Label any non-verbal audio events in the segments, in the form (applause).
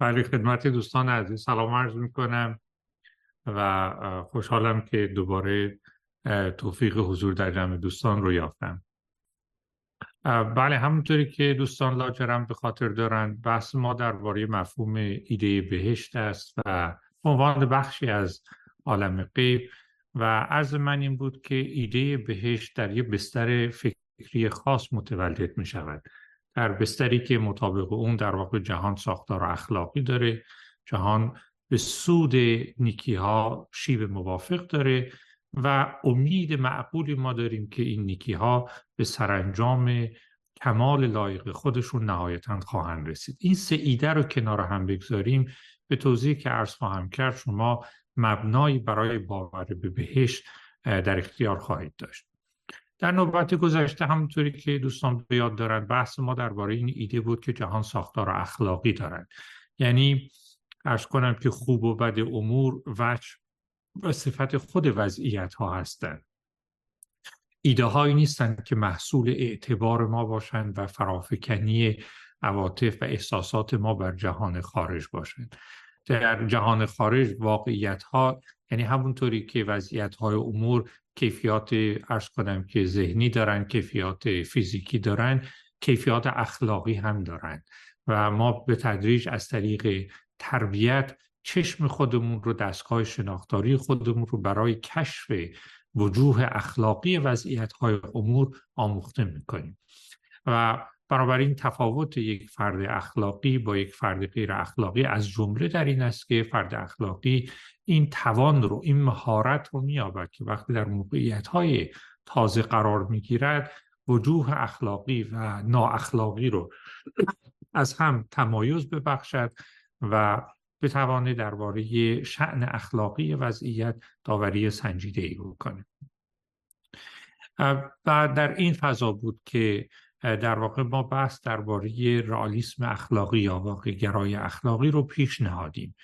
بله خدمت دوستان عزیز سلام عرض می‌کنم و خوشحالم که دوباره توفیق حضور در جمع دوستان رو یافتم. بله همونطوری که دوستان لاجرم به خاطر دارند بحث ما درباره مفهوم ایده بهشت است و عنوان بخشی از عالم غیب و عرض من این بود که ایده بهشت در یک بستر فکری خاص متولد می شود در بستری که مطابق اون در واقع جهان ساختار اخلاقی داره. جهان به سود نیکی ها شیب موافق داره و امید معقولی ما داریم که این نیکی ها به سرانجام کمال لایق خودشون نهایتا خواهند رسید. این سه ایده رو کنار هم بگذاریم. به توضیح که عرض خواهم کرد شما مبنایی برای باور به بهشت در اختیار خواهید داشت. در نوبت گذشته همونطوری که دوستان به یاد دارند بحث ما درباره این ایده بود که جهان ساختار اخلاقی دارد یعنی ارز کنم که خوب و بد امور وجه و صفت خود وضعیت ها هستند. ایده هایی نیستند که محصول اعتبار ما باشند و فرافکنی عواطف و احساسات ما بر جهان خارج باشند. در جهان خارج واقعیت ها یعنی همونطوری که وضعیت های امور کیفیات ارز کنم که ذهنی دارن کیفیات فیزیکی دارن کیفیات اخلاقی هم دارن. و ما به تدریج از طریق تربیت چشم خودمون رو دستگاه شناختاری خودمون رو برای کشف وجوه اخلاقی وضعیت های امور آموخته می‌کنیم. و بنابراین تفاوت یک فرد اخلاقی با یک فرد غیر اخلاقی از جمله در این است که فرد اخلاقی این توان رو این مهارت رو مییابد که وقتی در موقعیت های تازه قرار می‌گیرد وجوه اخلاقی و نااخلاقی رو از هم تمایز ببخشد و بتوانه درباره شعن اخلاقی وضعیت داوری سنجیده ای بکنه. و در این فضا بود که در واقع ما بحث درباره رئالیسم اخلاقی یا واقع گرای اخلاقی رو پیش نهادیم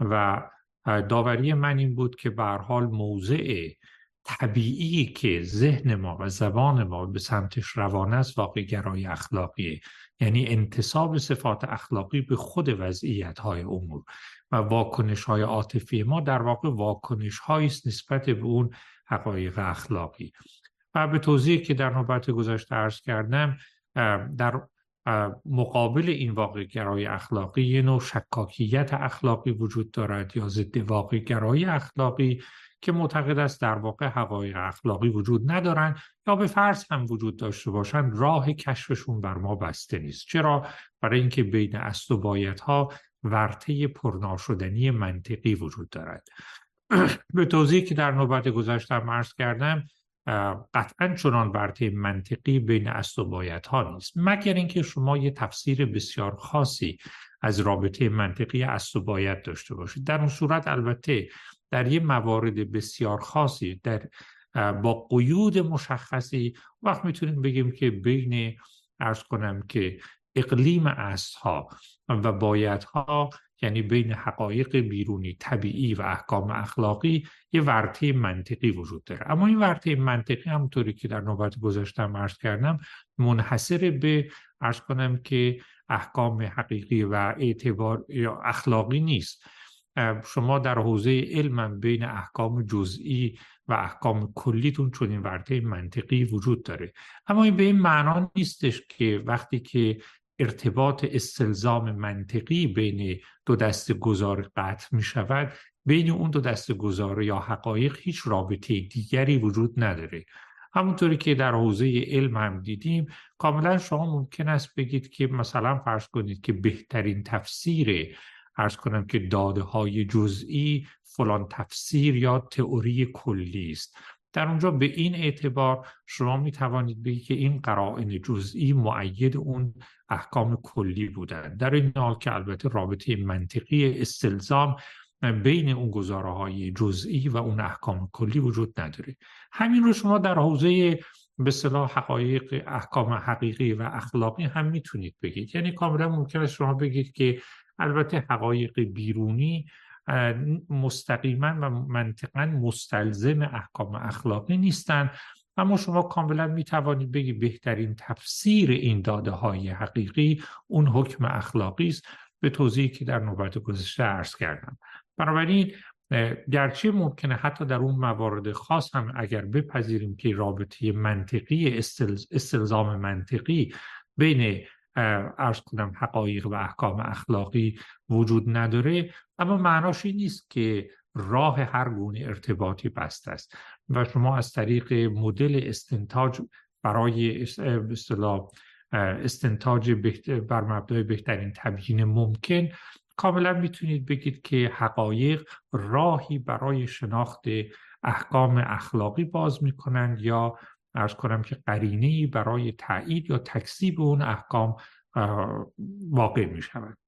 و داوری من این بود که به حال موضع طبیعی که ذهن ما و زبان ما به سمتش روانه است واقع گرای اخلاقیه. یعنی انتصاب صفات اخلاقی به خود وضعیت های امور و واکنش های عاطفی ما در واقع واکنش هاییست نسبت به اون حقایق اخلاقی. و به توضیح که در نوبت گذشته ارز کردم در مقابل این واقع گرای اخلاقی یه نوع شکاکیت اخلاقی وجود دارد یا ضد واقع گرای اخلاقی که معتقد است در واقع حقایق اخلاقی وجود ندارند یا به فرض هم وجود داشته باشند راه کشفشون بر ما بسته نیست. چرا؟ برای اینکه بین است و ها ورطه پرناشدنی منطقی وجود دارد. (clears throat) به توضیح که در نوبت گذشتم عرض کردم قطعا چنان ورطه منطقی بین است و باید ها نیست. مگر اینکه شما یه تفسیر بسیار خاصی از رابطه منطقی است و باید داشته باشید. در اون صورت البته در یه موارد بسیار خاصی در با قیود مشخصی وقت می‌تونیم بگیم که بین ارز کنم که اقلیم است ها و باید ها یعنی بین حقایق بیرونی طبیعی و احکام اخلاقی یه ورطه منطقی وجود داره. اما این ورطه منطقی همونطوری که در نوبت گذاشتم عرض کردم منحصر به عرض کنم که احکام حقیقی و اعتبار یا اخلاقی نیست. شما در حوزه علم بین احکام جزئی و احکام کلیتون چون این ورطه منطقی وجود داره. اما این به این معنا نیستش که وقتی که ارتباط استلزام منطقی بین دو دست گذار قطع می شود. بین اون دو دست گذار یا حقایق هیچ رابطه دیگری وجود نداره. همونطوری که در حوزه علم هم دیدیم کاملا شما ممکن است بگید که مثلا فرض کنید که بهترین تفسیر ارز کنم که داده های جزئی فلان تفسیر یا تئوری کلی است. در اونجا به این اعتبار شما می توانید بگید که این قرائن جزئی معید اون احکام کلی بودند. در این حال که البته رابطه منطقی استلزام بین اون گزاره های جزئی و اون احکام کلی وجود نداره. همین رو شما در حوزه به صلاح حقایق احکام حقیقی و اخلاقی هم می‌تونید بگید. یعنی کاملا ممکن است شما بگید که البته حقایق بیرونی مستقیما و منطقا مستلزم احکام اخلاقی نیستند اما شما کاملا می توانید بگی بهترین تفسیر این داده های حقیقی اون حکم اخلاقی است. به توضیحی که در نوبت گذشته عرض کردم. بنابراین گرچه ممکنه حتی در اون موارد خاص هم اگر بپذیریم که رابطه منطقی استلزام منطقی بین ارز کنم حقایق و احکام اخلاقی وجود نداره اما معناش این نیست که راه هر گونه ارتباطی بسته است. و شما از طریق مدل استنتاج برای اصطلاح استنتاج بر مبنای بهترین تبیین ممکن کاملا می‌تونید بگید که حقایق راهی برای شناخت احکام اخلاقی باز می‌کنند یا ارز کنم که قرینه برای تایید یا تکذیب اون احکام واقع می شود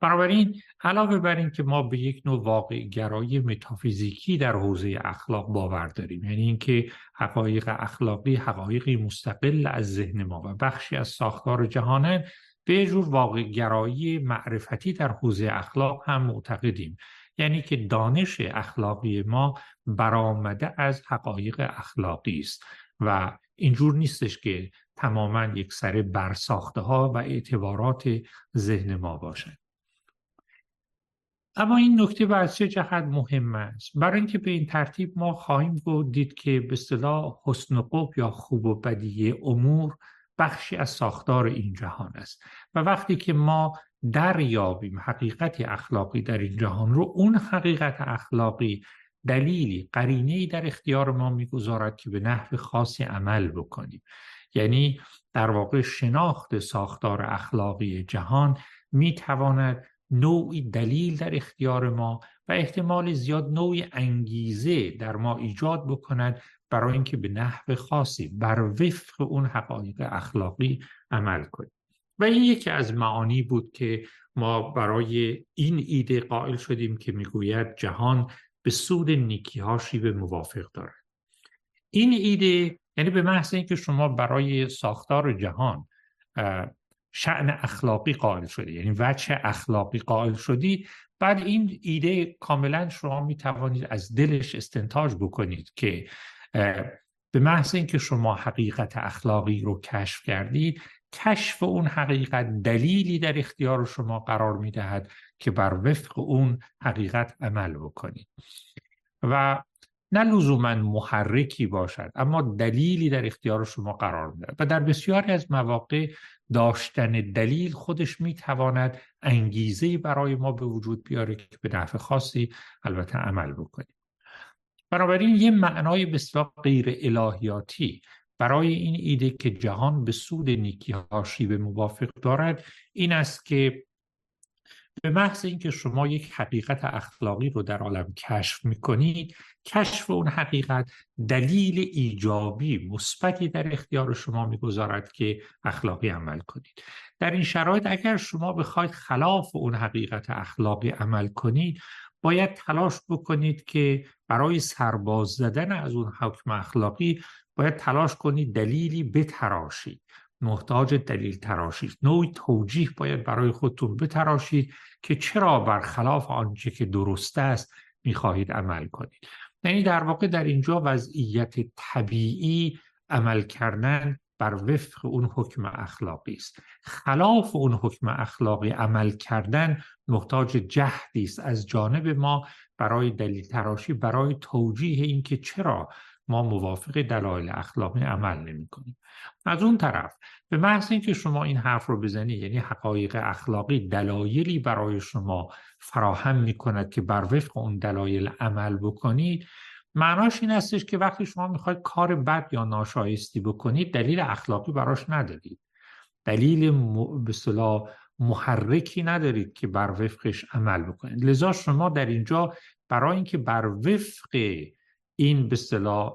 بنابراین علاوه بر این که ما به یک نوع واقع گرایی متافیزیکی در حوزه اخلاق باور داریم یعنی اینکه حقایق اخلاقی حقایقی مستقل از ذهن ما و بخشی از ساختار جهانه به جور واقع گرایی معرفتی در حوزه اخلاق هم معتقدیم. یعنی که دانش اخلاقی ما برآمده از حقایق اخلاقی است و اینجور نیستش که تماما یک سر برساخته ها و اعتبارات ذهن ما باشد. اما این نکته بر چه جهت مهم است. برای اینکه به این ترتیب ما خواهیم دید که به اصطلاح حسن و یا خوب و بدی امور بخشی از ساختار این جهان است و وقتی که ما دریابیم حقیقت اخلاقی در این جهان رو. اون حقیقت اخلاقی دلیلی قرینه در اختیار ما می‌گذارد که به نحو خاصی عمل بکنیم. یعنی در واقع شناخت ساختار اخلاقی جهان می‌تواند نوعی دلیل در اختیار ما و احتمال زیاد نوعی انگیزه در ما ایجاد بکند برای اینکه به نحو خاصی بر وفق اون حقایق اخلاقی عمل کنیم. و این یکی از معانی بود که ما برای این ایده قائل شدیم که می‌گوید جهان به سود نیکی ها شیوه موافق دارد. این ایده یعنی به محض اینکه شما برای ساختار جهان شعن اخلاقی قائل شدی یعنی وجه اخلاقی قائل شدی بعد این ایده کاملا شما می توانید از دلش استنتاج بکنید که به محض اینکه شما حقیقت اخلاقی رو کشف کردید کشف اون حقیقت دلیلی در اختیار شما قرار می دهد که بر وفق اون حقیقت عمل بکنید. و نه لزوما محرکی باشد اما دلیلی در اختیار شما قرار می‌دهد. و در بسیاری از مواقع داشتن دلیل خودش می‌تواند انگیزه برای ما به وجود بیاره که به نفع خاصی البته عمل بکنیم. بنابراین یه معنای بسیار غیر الهیاتی برای این ایده که جهان به سود نیکی ها شیوه موافق دارد این است که به محض اینکه شما یک حقیقت اخلاقی رو در عالم کشف می‌کنید کشف اون حقیقت دلیل ایجابی مثبتی در اختیار شما می‌گذارد که اخلاقی عمل کنید. در این شرایط اگر شما بخواید خلاف اون حقیقت اخلاقی عمل کنید باید تلاش بکنید که برای سرباز زدن از اون حکم اخلاقی باید تلاش کنید دلیلی بتراشید محتاج دلیل تراشید نوعی توجیه باید برای خودتون بتراشید که چرا برخلاف آنچه که درست است می‌خواهید عمل کنید. یعنی در واقع در اینجا وضعیت طبیعی عمل کردن بر وفق اون حکم اخلاقی است. خلاف اون حکم اخلاقی عمل کردن محتاج جهدی است. از جانب ما برای دلیل تراشی برای توجیه اینکه چرا ما موافق دلایل اخلاقی عمل نمی کنیم از اون طرف به محض اینکه شما این حرف رو بزنید یعنی حقایق اخلاقی دلایلی برای شما فراهم می کند که بر وفق اون دلایل عمل بکنید معناش این استش که وقتی شما می‌خواید کار بد یا ناشایستی بکنید دلیل اخلاقی براش ندارید. دلیل م... به محرکی ندارید که بر وفقش عمل بکنید. لذا شما در اینجا برای اینکه بر وفق این به اصطلاح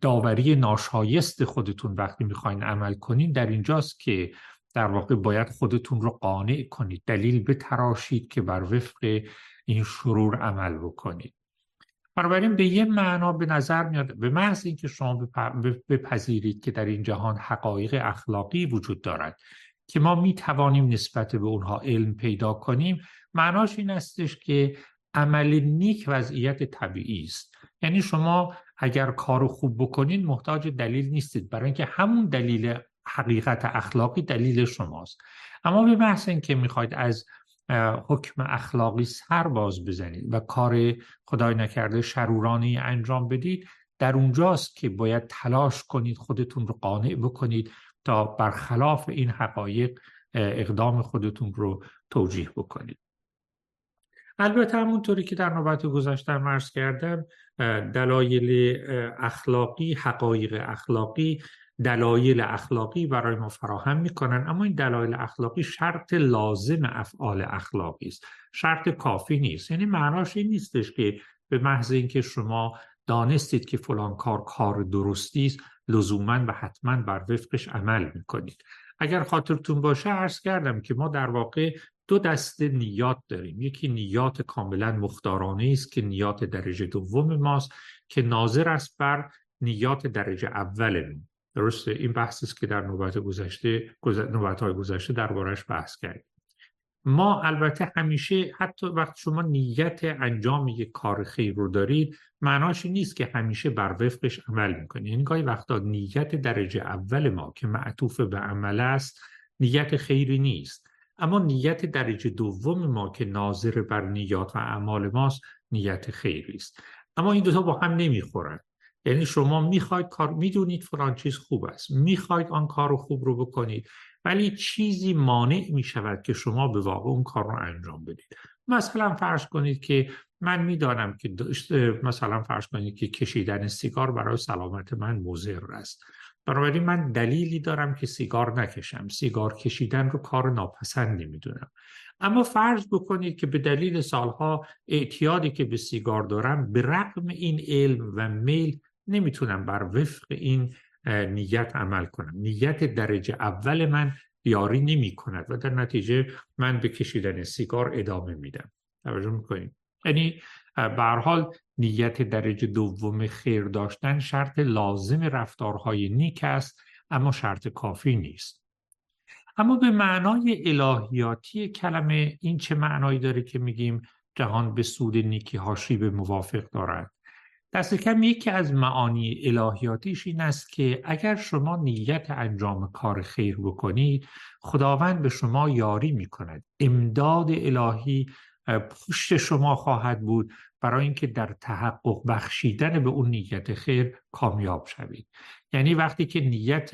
داوری ناشایست خودتون وقتی می‌خواین عمل کنین در اینجاست که در واقع باید خودتون رو قانع کنید دلیل بتراشید که بر وفق این شرور عمل بکنید. بنابراین به یه معنا به نظر میاد به محض اینکه شما بپذیرید که در این جهان حقایق اخلاقی وجود دارد که ما می توانیم نسبت به اونها علم پیدا کنیم معناش این استش که عمل نیک وضعیت طبیعی است. یعنی شما اگر کار خوب بکنید محتاج دلیل نیستید. برای اینکه همون دلیل حقیقت اخلاقی دلیل شماست. اما به محض اینکه می‌خواید از حکم اخلاقی سر باز بزنید و کار خدای نکرده شرورانی انجام بدید در اونجاست که باید تلاش کنید خودتون رو قانع بکنید تا برخلاف این حقایق اقدام خودتون رو توجیه بکنید. البته همونطوری که در نوبت گذشته مرز کردم دلایل اخلاقی حقایق اخلاقی دلایل اخلاقی برای ما فراهم می‌کنن. اما این دلایل اخلاقی شرط لازم افعال اخلاقی است. شرط کافی نیست. یعنی معناش این نیستش که به محض اینکه شما دانستید که فلان کار کار درستی است لزوما و حتما بر وفقش عمل می‌کنید. اگر خاطرتون باشه عرض کردم که ما در واقع دو دسته نیات داریم. یکی نیات کاملا مختارانه است که نیات درجه دوم ماست که ناظر است بر نیات درجه اول درسته؟ این بحث است که در نوبت گذشته نوبت های گذشته دربارش بحث کردیم. ما البته همیشه حتی وقت شما نیت انجام یک کار خیر رو دارید معناش نیست که همیشه بر وفقش عمل می‌کنید. یعنی گاهی وقتا نیت درجه اول ما که معطوف به عمل است نیت خیری نیست. اما نیت درجه دوم ما که ناظر بر نیات و اعمال ماست نیت خیری است. اما این دوتا با هم نمی‌خورن. یعنی شما می‌خواید کار می‌دونید فلان چیز خوب است. می‌خواید آن کار رو خوب رو بکنید. ولی چیزی مانع می‌شود که شما به واقع اون کار رو انجام بدید. مثلا فرض کنید که من می‌دانم که مثلا فرض کنید که کشیدن سیگار برای سلامت من مضر است. بنابراین من دلیلی دارم که سیگار نکشم. سیگار کشیدن رو کار ناپسند نمی‌دونم. اما فرض بکنید که به دلیل سالها اعتیادی که به سیگار دارم به رغم این علم و میل نمی‌تونم بر وفق این نیت عمل کنم. نیت درجه اول من یاری نمی کند و در نتیجه من به کشیدن سیگار ادامه میدم. توجه می‌کنیم یعنی به حال نیت درجه دوم خیر داشتن شرط لازم رفتارهای نیک است اما شرط کافی نیست. اما به معنای الهیاتی کلمه این چه معنایی داره که میگیم جهان به سود نیکی ها به موافق دارد؟ دست کم یکی از معانی الهیاتیش این است که اگر شما نیت انجام کار خیر بکنید خداوند به شما یاری می کند امداد الهی پشت شما خواهد بود برای اینکه در تحقق بخشیدن به اون نیت خیر کامیاب شوید. یعنی وقتی که نیت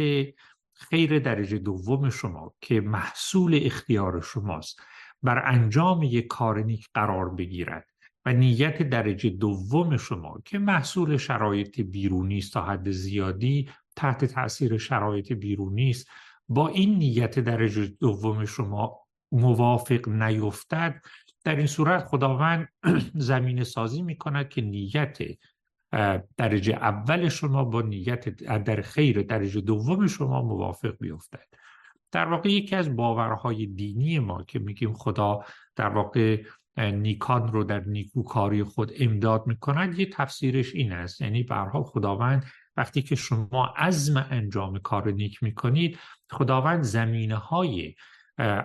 خیر درجه دوم شما که محصول اختیار شماست بر انجام یک کار نیک قرار بگیرد و نیت درجه دوم شما که محصول شرایط بیرونی است تا حد زیادی تحت تاثیر شرایط بیرونی است با این نیت درجه دوم شما موافق نیفتد در این صورت خداوند (clears throat) زمین سازی می کند که نیت درجه اول شما با نیت در خیر درجه دوم شما موافق بیفتد. در واقع یکی از باورهای دینی ما که میگیم خدا در واقع نیکان رو در نیکوکاری خود امداد می‌کنند یه تفسیرش این است. یعنی برها خداوند وقتی که شما عزم انجام کار نیک می‌کنید خداوند زمینه های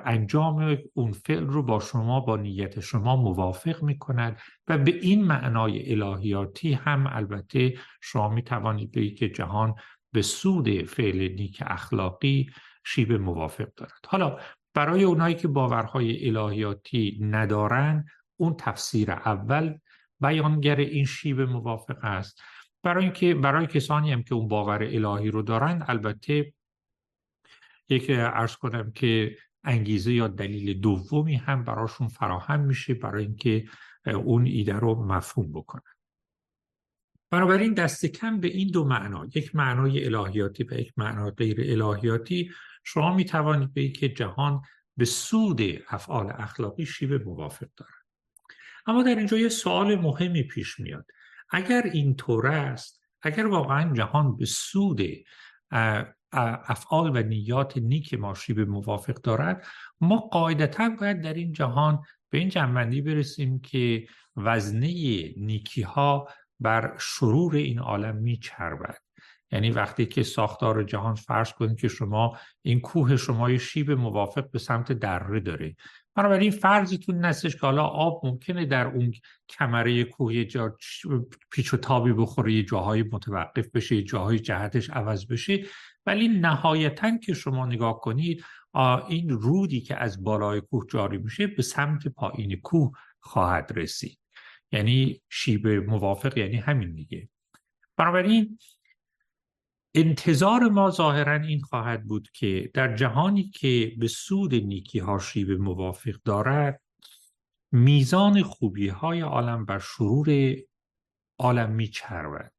انجام اون فعل رو با شما با نیت شما موافق می کند و به این معنای الهیاتی هم البته شما می توانید بگید که جهان به سود فعل نیک اخلاقی شیب موافق دارد. حالا برای اونایی که باورهای الهیاتی ندارن اون تفسیر اول بیانگر این شیب موافق است. برای اینکه برای کسانی هم که اون باور الهی رو دارن البته یک ارز کنم که انگیزه یا دلیل دومی هم براشون فراهم میشه برای اینکه اون ایده رو مفهوم بکنن. بنابراین دست کم به این دو معنا یک معنای الهیاتی و یک معنا غیر الهیاتی شما می توانید بگید که جهان به سود افعال اخلاقی شیب موافق دارد. اما در اینجا یه سوال مهمی پیش میاد. اگر این طور است اگر واقعا جهان به سود افعال و نیات نیک ما شیب موافق دارد ما قاعدتا باید در این جهان به این جنبندی برسیم که وزنه نیکی ها بر شرور این عالم میچربد. یعنی وقتی که ساختار جهان فرض کنید که شما این کوه شما شیب موافق به سمت دره داره. بنابراین فرضتون نستش که حالا آب ممکنه در اون کمره کوه جا پیچ و تابی بخوره یه جاهای متوقف بشه یه جاهای جهتش عوض بشه. ولی نهایتا که شما نگاه کنید این رودی که از بالای کوه جاری میشه به سمت پایین کوه خواهد رسید. یعنی شیب موافق یعنی همین دیگه. بنابراین انتظار ما ظاهرا این خواهد بود که در جهانی که به سود نیکی ها شیب موافق دارد میزان خوبی های عالم بر شرور عالم میچرود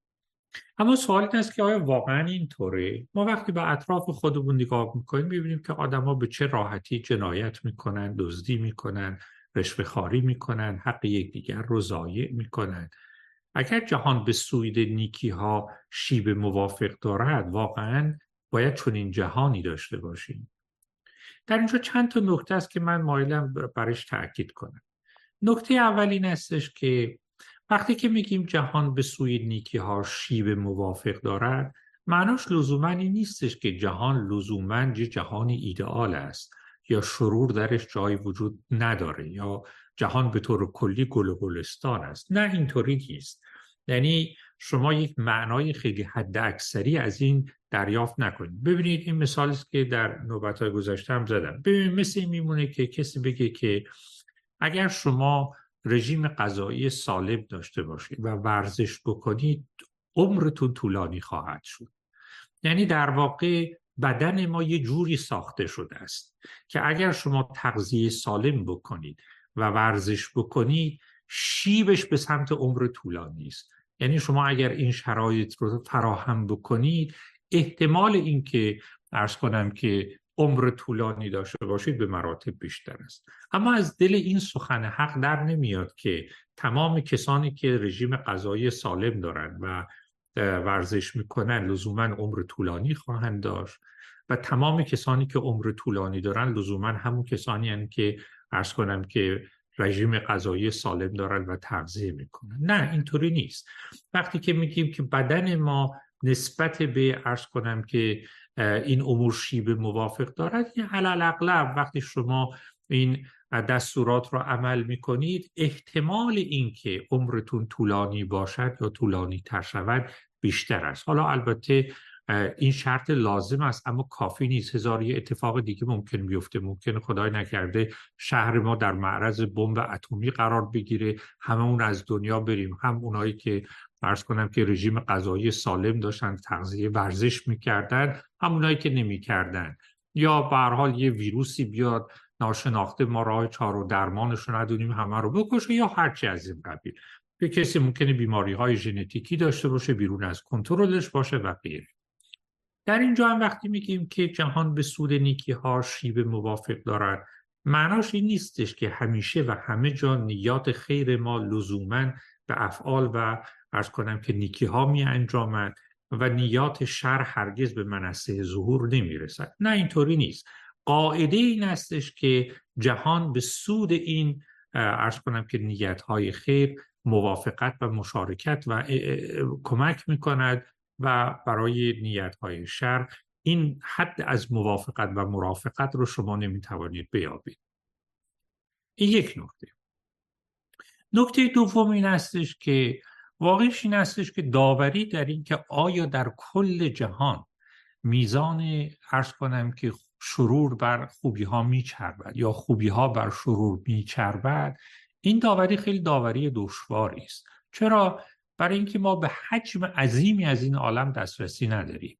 اما سوال این است که آیا واقعا اینطوره ما وقتی به اطراف خودمون نگاه می‌کنیم می‌بینیم که آدما به چه راحتی جنایت می‌کنن دزدی می‌کنن رشوه خاری می‌کنن حق یکدیگر رو ضایع می‌کنن. اگر جهان به سوید نیکی ها شیب موافق دارد واقعا باید چنین جهانی داشته باشیم. در اینجا چند تا نکته است که من مایلم برش تاکید کنم. نکته اول این استش که وقتی که میگیم جهان به سوی نیکی ها شیب موافق دارد معناش لزوما این نیستش که جهان لزوما یه جهانی ایدئال است یا شرور درش جای وجود نداره یا جهان به طور کلی گل و گلستان است. نه اینطوری نیست. یعنی شما یک معنای خیلی حد اکثری از این دریافت نکنید. ببینید این مثالی است که در نوبت های گذشته هم زدم. ببینید مثل این میمونه که کسی بگه که اگر شما رژیم غذایی سالم داشته باشید و ورزش بکنید عمرتون طولانی خواهد شد. یعنی در واقع بدن ما یه جوری ساخته شده است که اگر شما تغذیه سالم بکنید و ورزش بکنید شیبش به سمت عمر طولانی است. یعنی شما اگر این شرایط رو فراهم بکنید احتمال اینکه ارز کنم که عمر طولانی داشته باشید به مراتب بیشتر است. اما از دل این سخن حق در نمیاد که تمام کسانی که رژیم غذایی سالم دارند و ورزش می‌کنن لزوما عمر طولانی خواهند داشت و تمام کسانی که عمر طولانی دارن لزوما همون کسانی هستند که ارز کنم که رژیم غذایی سالم دارن و تغذیه می‌کنن. نه اینطوری نیست. وقتی که میگیم که بدن ما نسبت به ارز کنم که این امور شیب موافق دارد؟ یه علال اغلب وقتی شما این دستورات رو عمل می‌کنید احتمال اینکه عمرتون طولانی باشد یا طولانی تر شود بیشتر است. حالا البته این شرط لازم است اما کافی نیست. هزار یه اتفاق دیگه ممکن بیفته. ممکن خدای نکرده شهر ما در معرض بمب اتمی قرار بگیره. هممون از دنیا بریم. هم اونایی که فرض کنم که رژیم غذایی سالم داشتن تغذیه ورزش می‌کردن همونایی که نمی‌کردن. یا به حال یه ویروسی بیاد ناشناخته ما راه چار و درمانش رو ندونیم همه رو بکشه یا هرچی از این قبیل. به کسی ممکنه بیماری های ژنتیکی داشته باشه بیرون از کنترلش باشه و غیره. در اینجا هم وقتی میگیم که جهان به سود نیکی ها شیب موافق دارد معناش این نیستش که همیشه و همه جا نیات خیر ما لزوما به افعال و ارز کنم که نیکی ها می انجامد و نیات شر هرگز به منصه ظهور نمی رسد نه اینطوری نیست. قاعده این استش که جهان به سود این ارز کنم که نیت های خیر موافقت و مشارکت و کمک می کند و برای نیت های شر این حد از موافقت و مرافقت رو شما نمی توانید بیابید. این یک نکته. نکته دوم این استش که واقعش این هستش که داوری در این که آیا در کل جهان میزان ارز کنم که شرور بر خوبی ها میچربد یا خوبی ها بر شرور میچربد این داوری خیلی داوری دشواری است. چرا؟ برای اینکه ما به حجم عظیمی از این عالم دسترسی نداریم.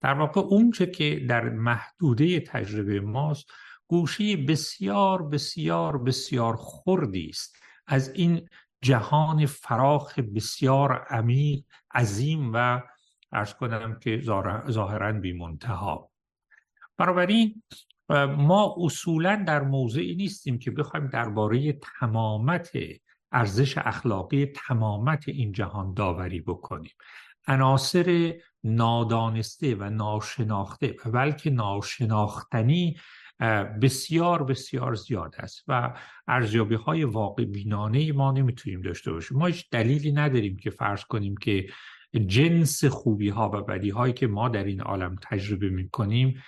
در واقع اونچه که در محدوده تجربه ماست گوشه بسیار بسیار بسیار خوردی است. از این جهان فراخ بسیار عمیق عظیم و ارز کنم که ظاهرا بی منتها بنابراین ما اصولا در موضعی نیستیم که بخوایم درباره تمامت ارزش اخلاقی تمامت این جهان داوری بکنیم. عناصر نادانسته و ناشناخته و بلکه ناشناختنی بسیار بسیار زیاد است و ارزیابی های واقع بینانه ما نمی‌تونیم داشته باشیم. ما هیچ دلیلی نداریم که فرض کنیم که جنس خوبی ها و بدی هایی که ما در این عالم تجربه می کنیم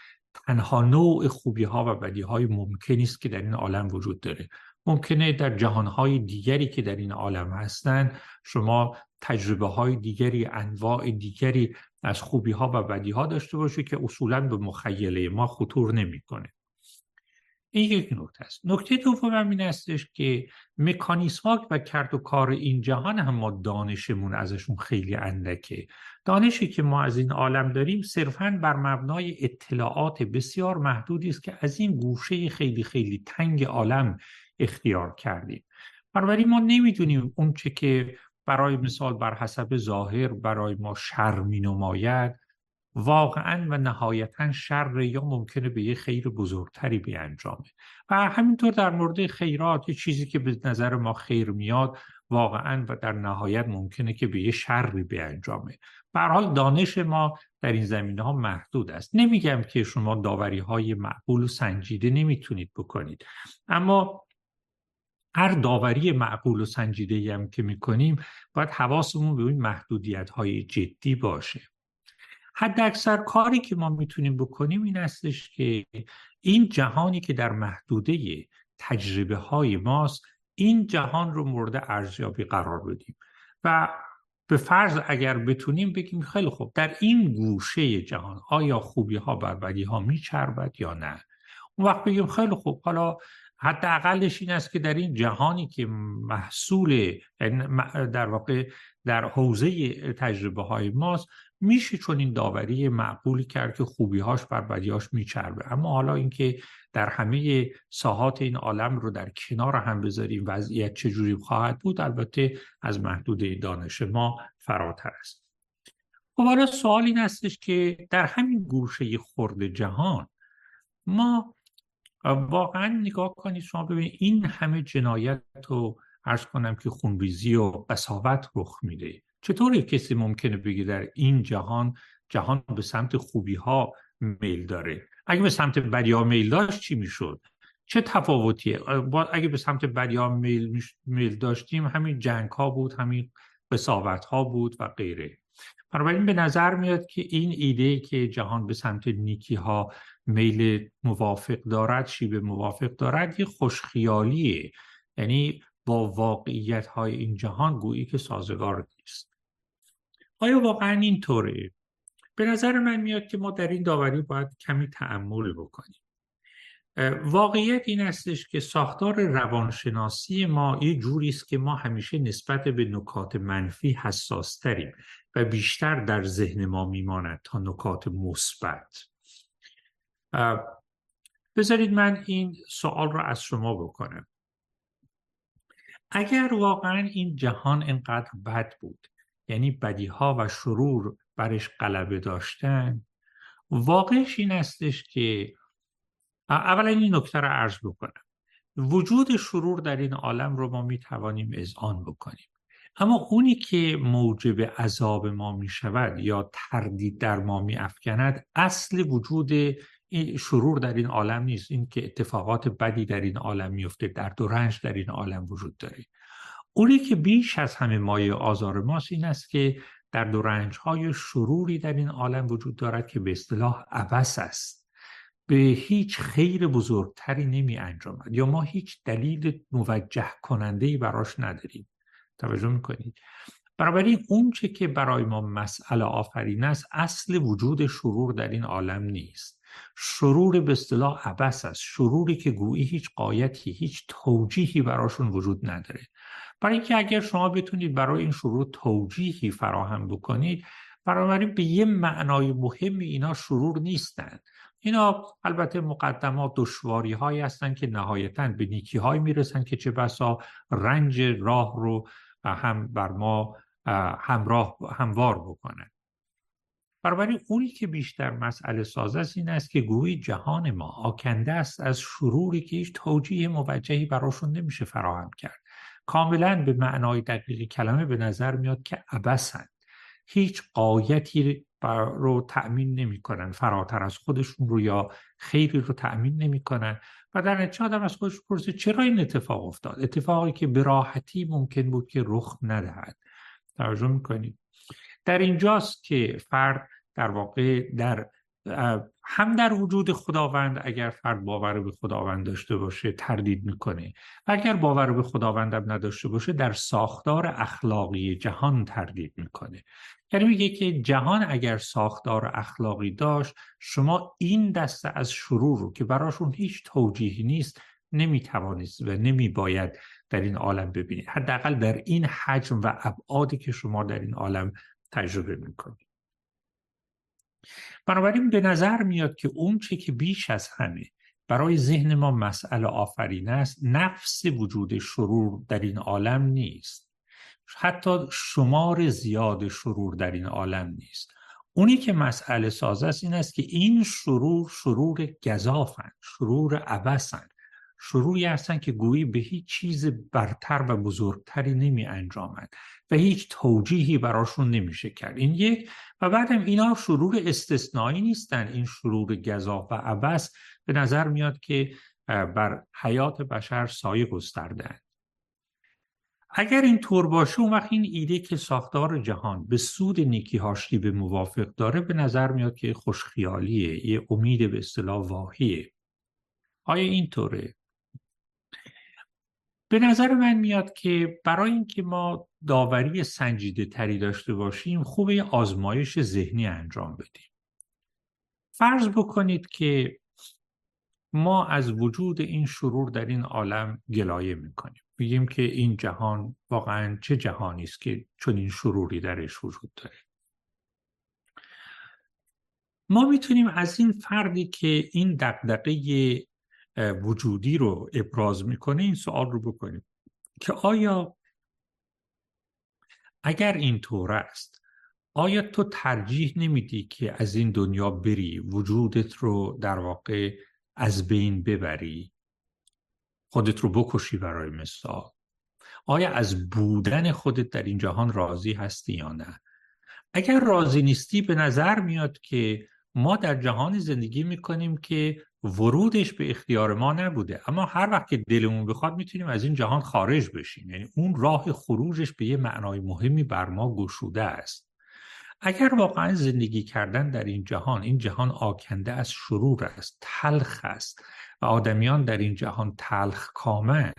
تنها نوع خوبی ها و بدی های ممکن است که در این عالم وجود داره. ممکنه در جهان های دیگری که در این عالم هستند شما تجربه های دیگری انواع دیگری از خوبی ها و بدی ها داشته باشه که اصولا به مخیله ما خطور نمی‌کنه. این یک نکته است. نکته دوم این استش که مکانیسم و کرد و کار این جهان هم ما دانشمون ازشون خیلی اندکه. دانشی که ما از این عالم داریم صرفا بر مبنای اطلاعات بسیار محدودی است که از این گوشه خیلی خیلی تنگ عالم اختیار کردیم. بنابراین ما نمی‌دونیم اون چه که برای مثال بر حسب ظاهر برای ما شر می نماید واقعا و نهایتا شر یا ممکنه به یه خیر بزرگتری بیانجامه. و همینطور در مورد خیرات یه چیزی که به نظر ما خیر میاد واقعا و در نهایت ممکنه که به یه شری بیانجامه. به حال دانش ما در این زمینه ها محدود است. نمیگم که شما داوری های معقول و سنجیده نمی‌تونید بکنید. اما هر داوری معقول و سنجیده هم که می‌کنیم باید حواسمون به این محدودیت های جدی باشه. حد اکثر کاری که ما می‌تونیم بکنیم این استش که این جهانی که در محدوده تجربه های ماست این جهان رو مورد ارزیابی قرار بدیم. و به فرض اگر بتونیم بگیم خیلی خوب در این گوشه جهان آیا خوبی ها بر بدی ها میچربد یا نه؟ اون وقت بگیم خیلی خوب حالا حداقلش این است که در این جهانی که محصول یعنی در واقع در حوزه تجربه های ماست میشه چون این داوری معقولی کرد که خوبیهاش بر بدیهاش میچربه. اما حالا اینکه در همه ساحات این عالم رو در کنار هم بذاریم وضعیت چجوری خواهد بود البته از محدوده دانش ما فراتر است. خب حالا سوال این هستش که در همین گوشه خورد جهان ما واقعا نگاه کنید شما ببینید این همه جنایت رو عرض کنم که خونریزی و قصاوت رخ میده. چطور کسی ممکنه بگه در این جهان جهان به سمت خوبی ها میل داره؟ اگه به سمت بدی ها میل داشت چی می‌شد؟ چه تفاوتیه اگه به سمت بدی ها میل, میل داشتیم همین جنگ ها بود همین قصاوت ها بود و غیره. بنابراین به نظر میاد که این ایده که جهان به سمت نیکی ها میل موافق دارد شیب موافق دارد یه خوشخیالیه. یعنی با واقعیت های این جهان گویی که سازگار نیست. آیا واقعا اینطوره؟ به نظر من میاد که ما در این داوری باید کمی تعمل بکنیم. واقعیت این استش که ساختار روانشناسی ما یه جوری است که ما همیشه نسبت به نکات منفی حساس تریم و بیشتر در ذهن ما میماند تا نکات مثبت. بذارید من این سوال رو از شما بکنم. اگر واقعا این جهان انقدر بد بود یعنی بدیها و شرور برش غلبه داشتن واقعش این استش که اولا این نکته رو عرض بکنم. وجود شرور در این عالم رو ما می توانیم اذعان بکنیم. اما اونی که موجب عذاب ما می شود یا تردید در ما می افکند اصل وجود شرور در این عالم نیست. این که اتفاقات بدی در این عالم میفته در و رنج در این عالم وجود داره. اونی که بیش از همه مایه آزار ماست این است که در دو رنج های شروری در این عالم وجود دارد که به اصطلاح عبس است. به هیچ خیر بزرگتری نمی انجامد. یا ما هیچ دلیل موجه کننده ای براش نداریم. توجه می‌کنید. بنابراین اون چه که برای ما مسئله آفرین است اصل وجود شرور در این عالم نیست. شرور به اصطلاح عبس است. شروری که گویی هیچ قایتی هیچ توجیهی براشون وجود نداره. برای اینکه اگر شما بتونید برای این شرور توجیهی فراهم بکنید بنابراین به یه معنای مهمی اینا شرور نیستند اینا البته مقدمات دشواری هایی هستند که نهایتا به نیکی های می‌رسن که چه بسا رنج راه رو هم بر ما همراه هموار بکنن بنابراین اونی که بیشتر مسئله ساز است این است که گویی جهان ما آکنده است از شروری که هیچ توجیه موجهی براشون نمیشه فراهم کرد. کاملا به معنای دقیق کلمه به نظر میاد که عبسند هیچ قایتی رو تأمین نمی‌کنن فراتر از خودشون رو یا خیری رو تأمین نمی‌کنن. و در نتیجه آدم از خودش پرسه چرا این اتفاق افتاد؟ اتفاقی که به راحتی ممکن بود که رخ ندهد. توجه می‌کنید. در اینجاست که فرد در واقع در هم در وجود خداوند اگر فرد باور به خداوند داشته باشه تردید می‌کنه و اگر باور به خداوند نداشته باشه در ساختار اخلاقی جهان تردید می‌کنه. یعنی میگه که جهان اگر ساختار اخلاقی داشت شما این دسته از شرور رو که براشون هیچ توجیهی نیست نمی‌توانید و نمیباید در این عالم ببینید حداقل در این حجم و ابعادی که شما در این عالم تجربه می‌کنید. بنابراین به نظر میاد که اون چه که بیش از همه برای ذهن ما مسئله آفرین است نفس وجود شرور در این عالم نیست. حتی شمار زیاد شرور در این عالم نیست. اونی که مسئله ساز است این است که این شرور شرور گذافند شرور عبسند شروعی هستند که گویی به هیچ چیز برتر و بزرگتری نمی انجامد و هیچ توجیهی براشون نمیشه کرد این یک و بعدم اینا شرور استثنایی نیستن. این شرور گذاف و عبس به نظر میاد که بر حیات بشر سایه گستردن اگر این طور باشه اون وقت این ایده که ساختار جهان به سود نیکی هاشتی به موافق داره به نظر میاد که خوشخیالیه یه امید به اصطلاح واهیه. آیا اینطوره؟ به نظر من میاد که برای اینکه ما داوری سنجیده تری داشته باشیم خوب یه آزمایش ذهنی انجام بدیم. فرض بکنید که ما از وجود این شرور در این عالم گلایه می‌کنیم. میگیم که این جهان واقعا چه جهانی است که چون این شروری درش وجود داره. ما می‌تونیم از این فردی که این دقدقه وجودی رو ابراز می‌کنه این سوال رو بکنیم که آیا اگر این طور است آیا تو ترجیح نمیدی که از این دنیا بری وجودت رو در واقع از بین ببری؟ خودت رو بکشی برای مثال. آیا از بودن خودت در این جهان راضی هستی یا نه؟ اگر راضی نیستی به نظر میاد که ما در جهان زندگی می‌کنیم که ورودش به اختیار ما نبوده. اما هر وقت که دلمون بخواد می‌تونیم از این جهان خارج بشیم. یعنی اون راه خروجش به یه معنای مهمی بر ما گشوده است. اگر واقعا زندگی کردن در این جهان این جهان آکنده از شرور است تلخ است و آدمیان در این جهان تلخ کامن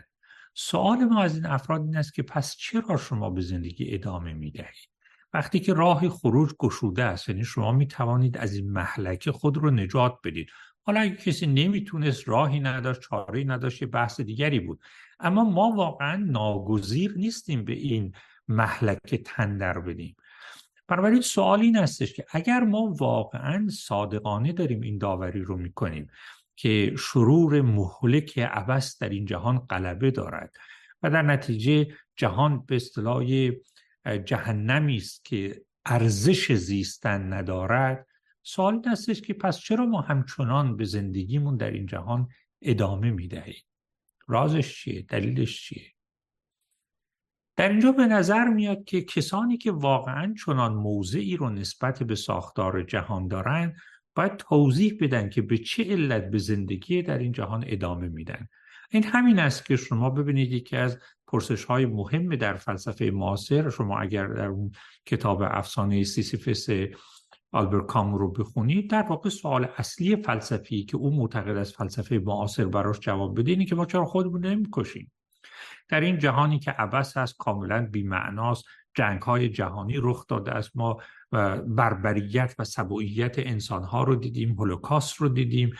سوال ما از این افراد این است که پس چرا شما به زندگی ادامه می‌دهید؟ وقتی که راه خروج گشوده است یعنی شما می توانید از این محلکه خود رو نجات بدید. حالا اگه کسی نمی‌تونست راهی نداشت چاره نداشت یه بحث دیگری بود. اما ما واقعا ناگزیر نیستیم به این محلکه تندر بدیم. بنابراین سوال این هستش که اگر ما واقعا صادقانه داریم این داوری رو می‌کنیم که شرور مهلک عبس در این جهان غلبه دارد و در نتیجه جهان به اصطلاح جهنمی است که ارزش زیستن ندارد سوال هستش که پس چرا ما همچنان به زندگیمون در این جهان ادامه می‌دهیم؟ رازش چیه؟ دلیلش چیه؟ در اینجا به نظر میاد که کسانی که واقعا چنان موضعی رو نسبت به ساختار جهان دارن باید توضیح بدن که به چه علت به زندگی در این جهان ادامه میدن. این همین است که شما ببینید یکی از پرسش های مهم در فلسفه معاصر شما اگر در اون کتاب افسانه سیسیفس آلبر کامو رو بخونید در واقع سوال اصلی فلسفی که او معتقد از فلسفه معاصر براش جواب بده اینه که ما چرا خودمون نمی‌کشیم. در این جهانی که عبس هست کاملا بیمعناست جنگ های جهانی رخ داده است. ما بربریت و سبوعیت انسان ها رو دیدیم هولوکاست رو دیدیم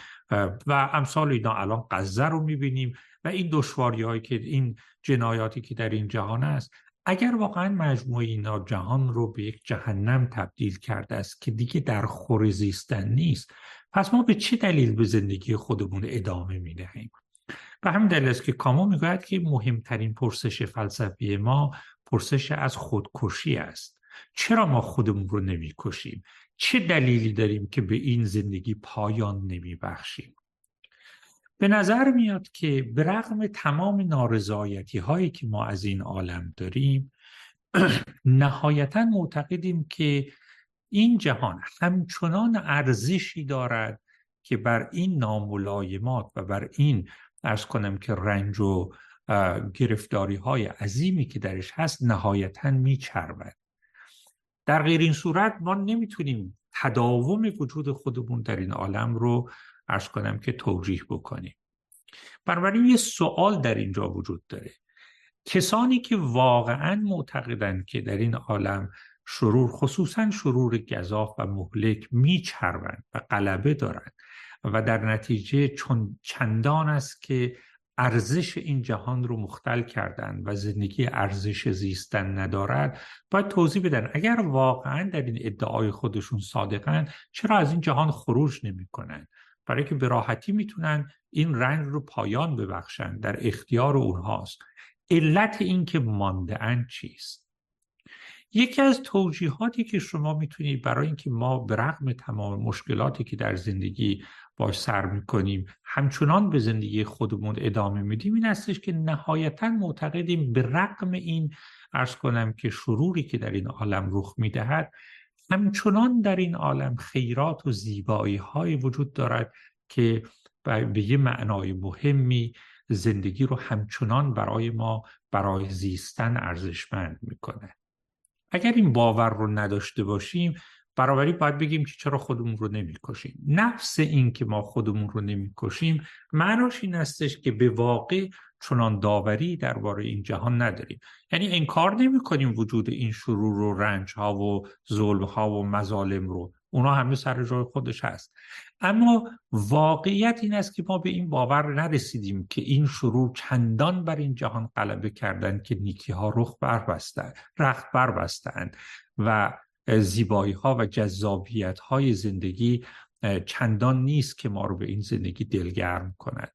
و امثال اینا الان غزه رو می‌بینیم و این دشواری هایی که این جنایاتی که در این جهان است. اگر واقعا مجموعه اینا جهان رو به یک جهنم تبدیل کرده است که دیگه در خور زیستن نیست پس ما به چه دلیل به زندگی خودمون ادامه می دهیم به همین دلیل است که کامو می‌گوید که مهمترین پرسش فلسفی ما پرسش از خودکشی است. چرا ما خودمون رو نمی‌کشیم؟ چه دلیلی داریم که به این زندگی پایان نمیبخشیم؟ به نظر میاد که به رغم تمام نارضایتی هایی که ما از این عالم داریم (clears throat) نهایتا معتقدیم که این جهان همچنان ارزشی دارد که بر این ناملایمات و بر این ارز کنم که رنج و گرفتاری های عظیمی که درش هست نهایتا میچربد. در غیر این صورت ما نمی‌تونیم تداوم وجود خودمون در این عالم رو ارز کنم که توجیه بکنیم. بنابراین یه سوال در اینجا وجود داره. کسانی که واقعا معتقدند که در این عالم شرور خصوصا شرور گذاف و مهلک میچروند و غلبه دارند و در نتیجه چون چندان است که ارزش این جهان رو مختل کردن و زندگی ارزش زیستن ندارد باید توضیح بدن اگر واقعا در این ادعای خودشون صادقن چرا از این جهان خروج نمی کنن؟ برای که به راحتی می‌تونن این رنج رو پایان ببخشن در اختیار اونهاست علت این که مانده چیست یکی از توجیهاتی که شما می‌تونید برای اینکه ما به رغم تمام مشکلاتی که در زندگی باش سر می‌کنیم. همچنان به زندگی خودمون ادامه میدیم. این هستش که نهایتا معتقدیم به رغم این ارز کنم که شروری که در این عالم رخ می‌دهد همچنان در این عالم خیرات و زیبایی های وجود دارد که به یه معنای مهمی زندگی رو همچنان برای ما برای زیستن ارزشمند می‌کنه اگر این باور رو نداشته باشیم برابری باید بگیم که چرا خودمون رو نمی‌کشیم. نفس این که ما خودمون رو نمی‌کشیم معناش این استش که به واقع چنان داوری درباره این جهان نداریم. یعنی انکار نمی کنیم وجود این شرور و رنج ها و ظلم ها و مظالم رو. اونا همه سر جای خودش هست. اما واقعیت این است که ما به این باور نرسیدیم که این شروع چندان بر این جهان غلبه کردن که نیکی ها رخ بر رخت بر بستند و زیبایی ها و جذابیت های زندگی چندان نیست که ما رو به این زندگی دلگرم کند.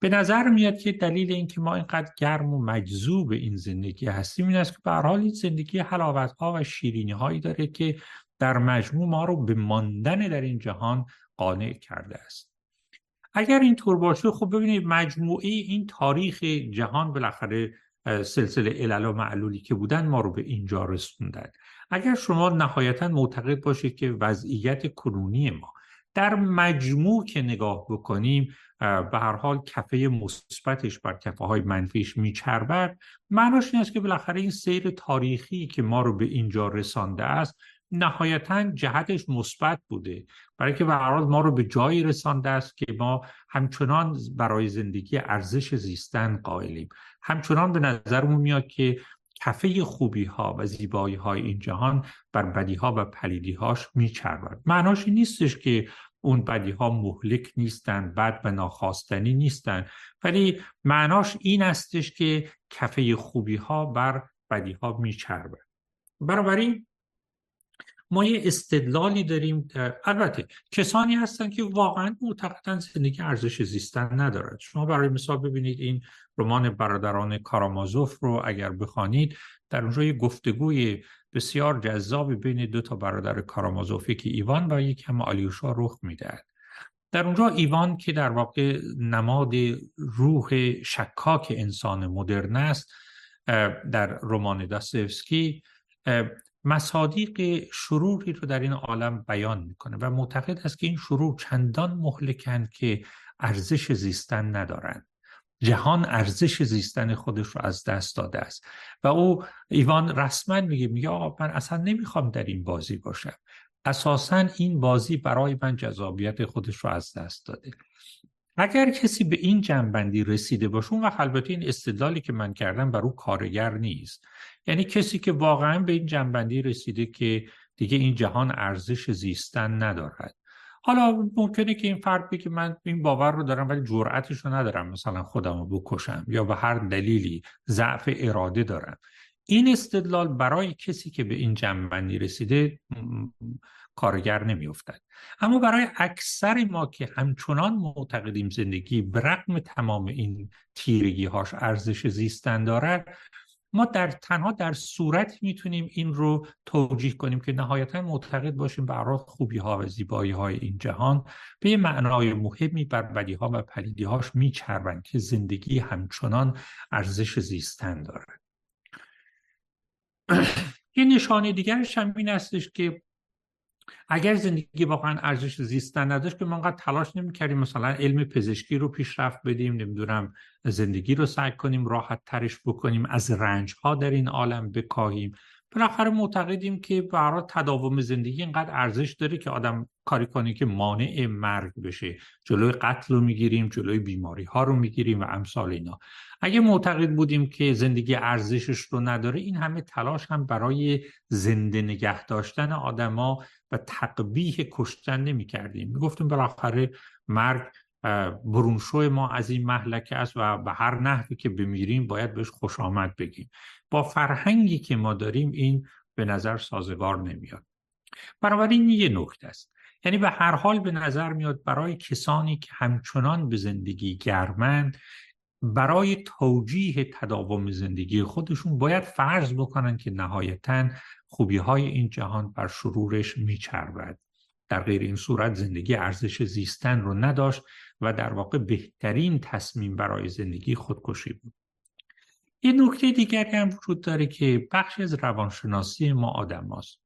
به نظر میاد که دلیل اینکه ما اینقدر گرم و مجذوب این زندگی هستیم این است که به حال این زندگی حلاوت ها و شیرینی هایی داره که در مجموع ما رو به ماندن در این جهان قانع کرده است. اگر این طور باشه خب ببینید مجموعه این تاریخ جهان بالاخره سلسله علل و معلولی که بودن ما رو به اینجا رسوندن. اگر شما نهایتا معتقد باشید که وضعیت کنونی ما در مجموع که نگاه بکنیم به هر حال کفه مثبتش بر کفه های منفیش میچربد معناش این است که بالاخره این سیر تاریخی که ما رو به اینجا رسانده است نهایتا جهتش مثبت بوده. برای که به ما رو به جایی رسانده است که ما همچنان برای زندگی ارزش زیستن قائلیم. همچنان به نظرمون میاد که کفه خوبی ها و زیبایی های این جهان بر بدی ها و پلیدی هاش معناش این نیستش که اون بدی ها مهلک نیستن بد و ناخواستنی نیستن ولی معناش این استش که کفه خوبی ها بر بدی ها میچربد. بنابراین ما یه استدلالی داریم البته کسانی هستن که واقعا معتقدن زندگی ارزش زیستن ندارد. شما برای مثال ببینید این رمان برادران کارامازوف رو اگر بخوانید در اونجا یه گفتگوی بسیار جذابی بین دو تا برادر کارامازوفی که ایوان و یک هم آلیوشا رخ می‌دهد. در اونجا ایوان که در واقع نماد روح شکاک انسان مدرن است در رمان داستوفسکی مصادیق شروری رو در این عالم بیان می‌کنه و معتقد است که این شرور چندان مهلکند که ارزش زیستن ندارند جهان ارزش زیستن خودش رو از دست داده است. و او ایوان رسما میگه میگه آقا من اصلا نمی‌خوام در این بازی باشم. اساسا این بازی برای من جذابیت خودش رو از دست داده. اگر کسی به این جنبندی رسیده باشه اون وقت البته این استدلالی که من کردم بر او کارگر نیست. یعنی کسی که واقعا به این جنبندی رسیده که دیگه این جهان ارزش زیستن ندارد. حالا ممکنه که این فرد بگه من این باور رو دارم ولی جرأتش رو ندارم مثلا خودم رو بکشم یا به هر دلیلی ضعف اراده دارم. این استدلال برای کسی که به این جنبندی رسیده کارگر نمیافتد. اما برای اکثر ما که همچنان معتقدیم زندگی به رغم تمام این تیرگی هاش ارزش زیستن دارد ما در تنها در صورت می‌تونیم این رو توجیه کنیم که نهایتا معتقد باشیم برای خوبی ها و زیبایی های این جهان به معنای مهمی بر بدی ها و پلیدی هاش میچربند که زندگی همچنان ارزش زیستن دارد. (clears throat) یه نشانه دیگرش هم این هستش که اگر زندگی واقعا ارزش زیستن نداشت که ما انقدر تلاش نمی‌کردیم مثلا علم پزشکی رو پیشرفت بدیم نمی‌دونم زندگی رو سعی کنیم راحت ترش بکنیم از رنج ها در این عالم بکاهیم. بالاخره معتقدیم که برای تداوم زندگی اینقدر ارزش داره که آدم کاری کنه که مانع مرگ بشه. جلوی قتل رو می‌گیریم جلوی بیماری ها رو می‌گیریم و امثال اینا. اگه معتقد بودیم که زندگی ارزشش رو نداره این همه تلاش هم برای زنده نگه داشتن آدما و تقبیح کشتن نمی کردیم می گفتیم بالاخره مرگ برونشوی ما از این محلکه است و به هر نحوی که بمیریم باید بهش خوش آمد بگیم. با فرهنگی که ما داریم این به نظر سازگار نمیاد. بنابراین یه نکته است. یعنی به هر حال به نظر میاد برای کسانی که همچنان به زندگی گرمند برای توجیه تداوم زندگی خودشون باید فرض بکنن که نهایتا خوبی های این جهان بر شرورش میچربد. در غیر این صورت زندگی ارزش زیستن رو نداشت و در واقع بهترین تصمیم برای زندگی خودکشی بود. یه نکته دیگری هم وجود داره که بخشی از روانشناسی ما آدم هاست.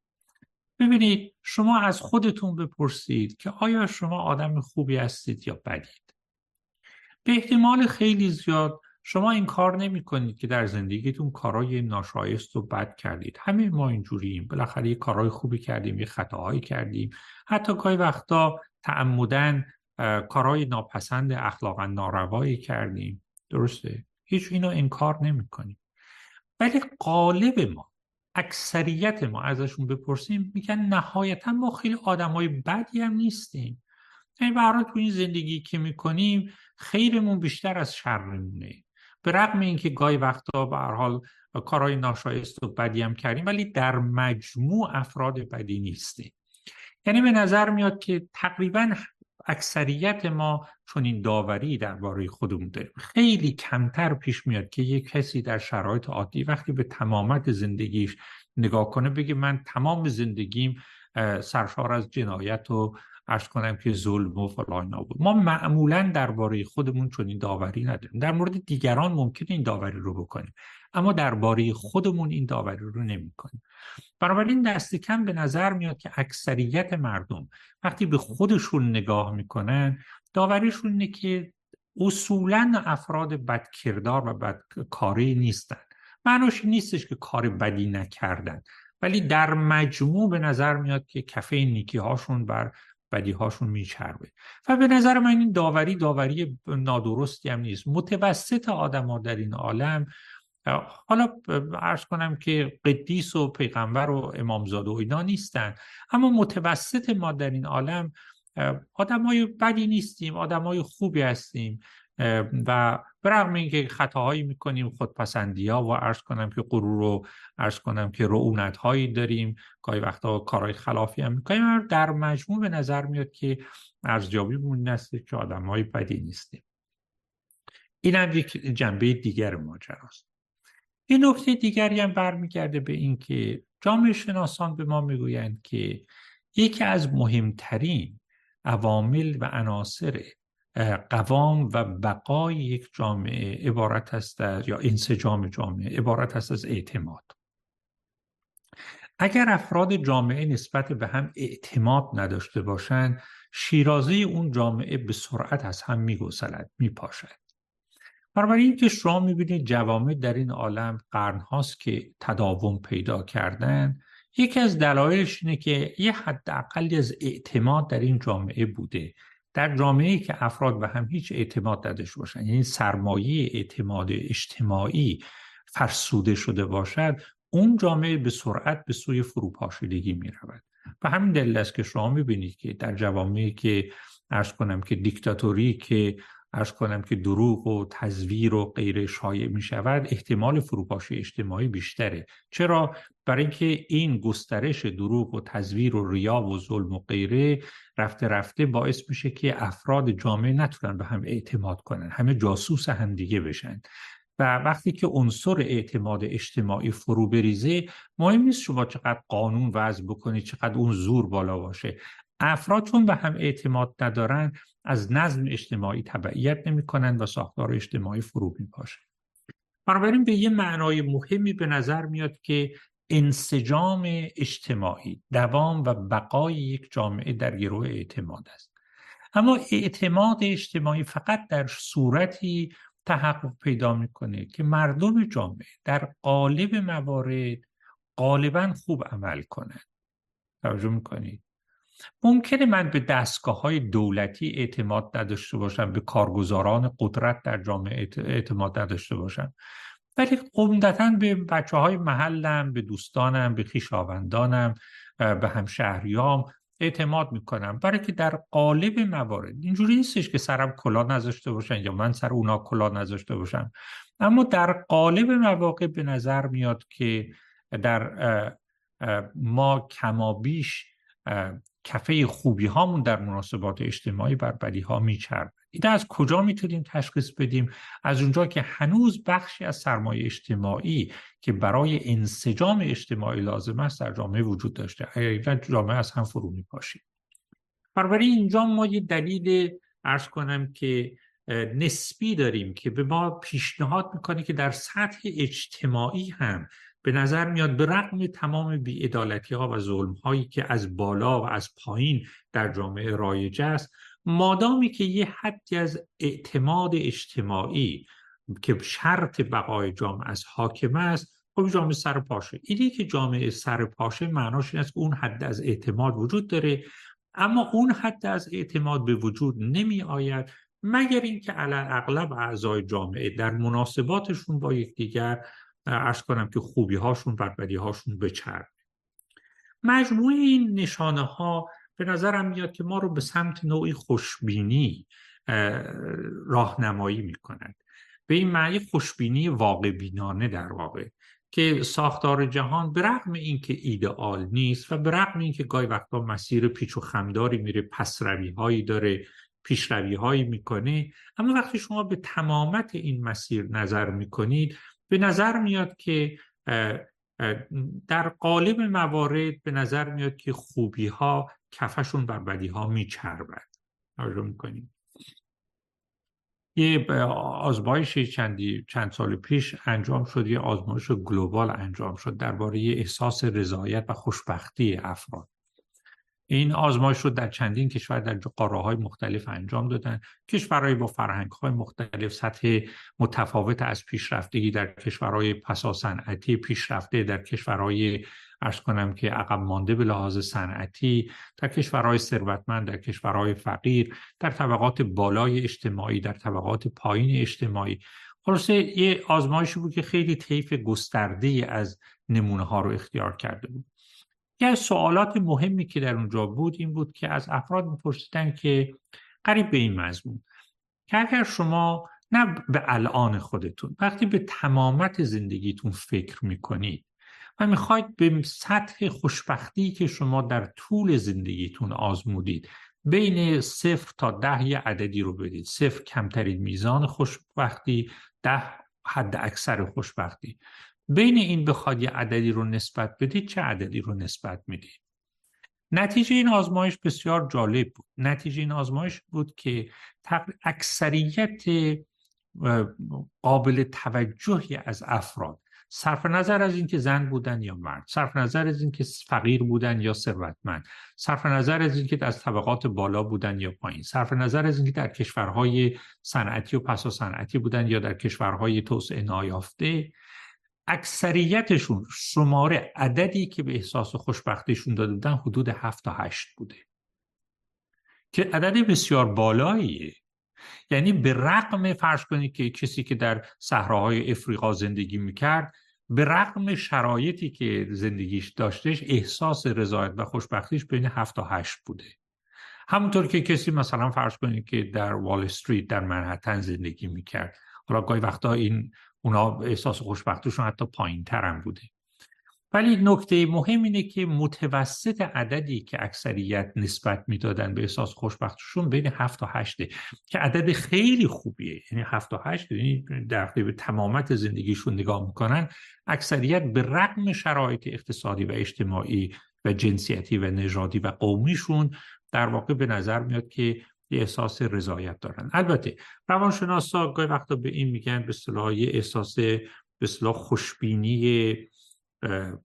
ببینید شما از خودتون بپرسید که آیا شما آدم خوبی هستید یا بدید؟ به احتمال خیلی زیاد شما این کار نمی کنید که در زندگیتون کارهای ناشایست و بد کردید. همه ما اینجوریم. بالاخره یه کارهای خوبی کردیم یه خطاهایی کردیم. حتی گاهی وقتا تعمدن کارهای ناپسند اخلاقا ناروایی کردیم. درسته؟ هیچ اینو انکار نمی کنیم ولی قالب ما اکثریت ما ازشون بپرسیم میگن نهایتا ما خیلی آدمای بدی هم نیستیم. یعنی برای تو این زندگی که می‌کنیم خیرمون بیشتر از شرمونه. به رغم اینکه گاهی وقتا به هر حال کارهای ناشایست و بدی هم کردیم ولی در مجموع افراد بدی نیستیم. یعنی به نظر میاد که تقریبا اکثریت ما چون این داوری درباره خودمون داریم. خیلی کمتر پیش میاد که یک کسی در شرایط عادی وقتی به تمامت زندگیش نگاه کنه بگه من تمام زندگیم سرشار از جنایت و ارز کنم که ظلم و فلان بود. ما معمولا درباره خودمون چون این داوری نداریم. در مورد دیگران ممکنه این داوری رو بکنیم اما درباره خودمون این داوری رو نمی کنیم بنابراین دست کم به نظر میاد که اکثریت مردم وقتی به خودشون نگاه می‌کنن داوریشون اینه که اصولا افراد بدکردار و بدکاری نیستن. معناش نیستش که کار بدی نکردن ولی در مجموع به نظر میاد که کفه نیکی هاشون بر بدی هاشون میچربه. و به نظر من این داوری داوری نادرستی هم نیست. متوسط آدم ها در این عالم حالا عرض کنم که قدیس و پیغمبر و امامزاده و اینا نیستن. اما متوسط ما در این عالم آدم های بدی نیستیم آدم های خوبی هستیم. و برغم اینکه خطاهایی می‌کنیم خودپسندی ها و عرض کنم که غرور رو عرض کنم که رعونت هایی داریم. گاهی وقتا کارهای خلافی هم می‌کنیم در مجموع به نظر میاد که ارزیابی مون است که آدم های بدی نیستیم. این هم یک جنبه دیگر ماجراست. این نکته دیگری هم برمیگرده به اینکه جامعه شناسان به ما می‌گویند که یکی از مهمترین عوامل و عناصر قوام و بقای یک جامعه عبارت است از یا انسجام جامعه عبارت است از اعتماد. اگر افراد جامعه نسبت به هم اعتماد نداشته باشند شیرازه اون جامعه به سرعت از هم میگسلد میپاشد. بنابراین که شما می‌بینید جوامع در این عالم قرنهاست که تداوم پیدا کردن یکی از دلایلش اینه که یه حداقلی از اعتماد در این جامعه بوده. در جامعه که افراد به هم هیچ اعتماد نداشته باشند یعنی سرمایه اعتماد اجتماعی فرسوده شده باشد اون جامعه به سرعت به سوی فروپاشیدگی می رود و همین دلیل است که شما می‌بینید که در جوامعی که ارز کنم که دیکتاتوری که ارز کنم که دروغ و تزویر و غیر شایع می شود احتمال فروپاشی اجتماعی بیشتره. چرا؟ برای اینکه این گسترش دروغ و تزویر و ریا و ظلم و غیره رفته رفته باعث میشه که افراد جامعه نتونن به هم اعتماد کنن همه جاسوس هم دیگه بشن. و وقتی که عنصر اعتماد اجتماعی فرو بریزه مهم نیست شما چقدر قانون وضع بکنید چقدر اون زور بالا باشه. افراد چون به هم اعتماد ندارن از نظم اجتماعی تبعیت نمی‌کنن و ساختار اجتماعی فرو میپاشه. بنابراین به یه معنای مهمی به نظر میاد که انسجام اجتماعی دوام و بقای یک جامعه در گروه اعتماد است. اما اعتماد اجتماعی فقط در صورتی تحقق پیدا می‌کنه که مردم جامعه در قالب موارد غالبا خوب عمل کنند. توجه می‌کنید؟ ممکنه من به دستگاه های دولتی اعتماد نداشته باشم به کارگزاران قدرت در جامعه اعتماد نداشته باشم. ولی عمدتا به بچه های محلم به دوستانم به خیشاوندانم به همشهریام اعتماد می‌کنم. برای که در قالب موارد اینجوری نیستش که سرم کلا نذاشته باشن یا من سر اونا کلا نذاشته باشم. اما در قالب مواقع به نظر میاد که در ما کمابیش کفه خوبی هامون در مناسبات اجتماعی بر بدی ها میچرد این از کجا می‌تونیم تشخیص بدیم؟ از اونجا که هنوز بخشی از سرمایه اجتماعی که برای انسجام اجتماعی لازم است در جامعه وجود داشته. اگر جامعه از هم فرو میپاشیم. بنابراین اینجا ما یه دلیل ارز کنم که نسبی داریم که به ما پیشنهاد می‌کنه که در سطح اجتماعی هم به نظر میاد به رغم تمام بیعدالتی ها و ظلم هایی که از بالا و از پایین در جامعه رایج است مادامی که یه حدی از اعتماد اجتماعی که شرط بقای جامعه از حاکم است خب جامعه سر پاشه. که جامعه سر پاشه معناش این است که اون حد از اعتماد وجود داره اما اون حد از اعتماد به وجود نمی آید مگر اینکه علل اغلب اعضای جامعه در مناسباتشون با یکدیگر ارز کنم که خوبی هاشون و بدی هاشون بچرد مجموعه این نشانه ها به نظرم میاد که ما رو به سمت نوعی خوشبینی راهنمایی می‌کنند به این معنی خوشبینی واقع بینانه در واقع که ساختار جهان به رغم اینکه ایدئال نیست و به رغم اینکه گاهی وقتا مسیر پیچ و خمداری میره پسروی هایی داره پیشروی هایی می‌کنه اما وقتی شما به تمامت این مسیر نظر می‌کنید به نظر میاد که در قالب موارد به نظر میاد که خوبی ها کفشون بر بدی ها میچربد. توجه می‌کنیم. یه آزمایش چندی چند سال پیش انجام شد یه آزمایش گلوبال انجام شد درباره احساس رضایت و خوشبختی افراد. این آزمایش رو در چندین کشور در قاره های مختلف انجام دادن. کشورهای با فرهنگ های مختلف سطح متفاوت از پیشرفتگی در کشورهای پسا صنعتی پیشرفته در کشورهای ارز کنم که عقب مانده به لحاظ صنعتی در کشورهای ثروتمند در کشورهای فقیر در طبقات بالای اجتماعی در طبقات پایین اجتماعی. خلاصه یه آزمایشی بود که خیلی طیف گسترده از نمونه ها رو اختیار کرده بود. از سوالات مهمی که در اونجا بود این بود که از افراد میپرسیدن که قریب به این مضمون که اگر شما نه به الان خودتون وقتی به تمامت زندگیتون فکر می‌کنید و می‌خواید به سطح خوشبختی که شما در طول زندگیتون آزمودید بین صفر تا ده یه عددی رو بدید. صفر کمترین میزان خوشبختی ده حد اکثر خوشبختی. بین این بخواد یه عددی رو نسبت بدید چه عددی رو نسبت می‌دید؟ نتیجه این آزمایش بسیار جالب بود. نتیجه این آزمایش بود که اکثریت قابل توجهی از افراد صرف نظر از اینکه زن بودن یا مرد صرف نظر از اینکه فقیر بودن یا ثروتمند صرف نظر از اینکه از طبقات بالا بودن یا پایین صرف نظر از اینکه در کشورهای صنعتی و پسا صنعتی بودن یا در کشورهای توسعه نایافته اکثریتشون شماره عددی که به احساس خوشبختیشون داده بودن حدود 7 تا 8 بوده. که عدد بسیار بالاییه. یعنی به رقم فرض کنید که کسی که در صحراهای افریقا زندگی می‌کرد به رقم شرایطی که زندگیش داشتش احساس رضایت و خوشبختیش بین 7 تا 8 بوده. همونطور که کسی مثلا فرض کنید که در وال استریت در منحتن زندگی می‌کرد. حالا گاهی وقتا این اونا احساس خوشبختیشون حتی پایین ترم بوده. ولی نکته مهم اینه که متوسط عددی که اکثریت نسبت می‌دادن به احساس خوشبختشون بین 7 تا 8 که عدد خیلی خوبیه. یعنی 7 تا 8 یعنی در به تمامت زندگیشون نگاه می‌کنن اکثریت به رغم شرایط اقتصادی و اجتماعی و جنسیتی و نژادی و قومیشون در واقع به نظر میاد که یه احساس رضایت دارن. البته روانشناسا گاهی وقتا به این میگن به اصطلاح یه احساس به اصطلاح خوشبینی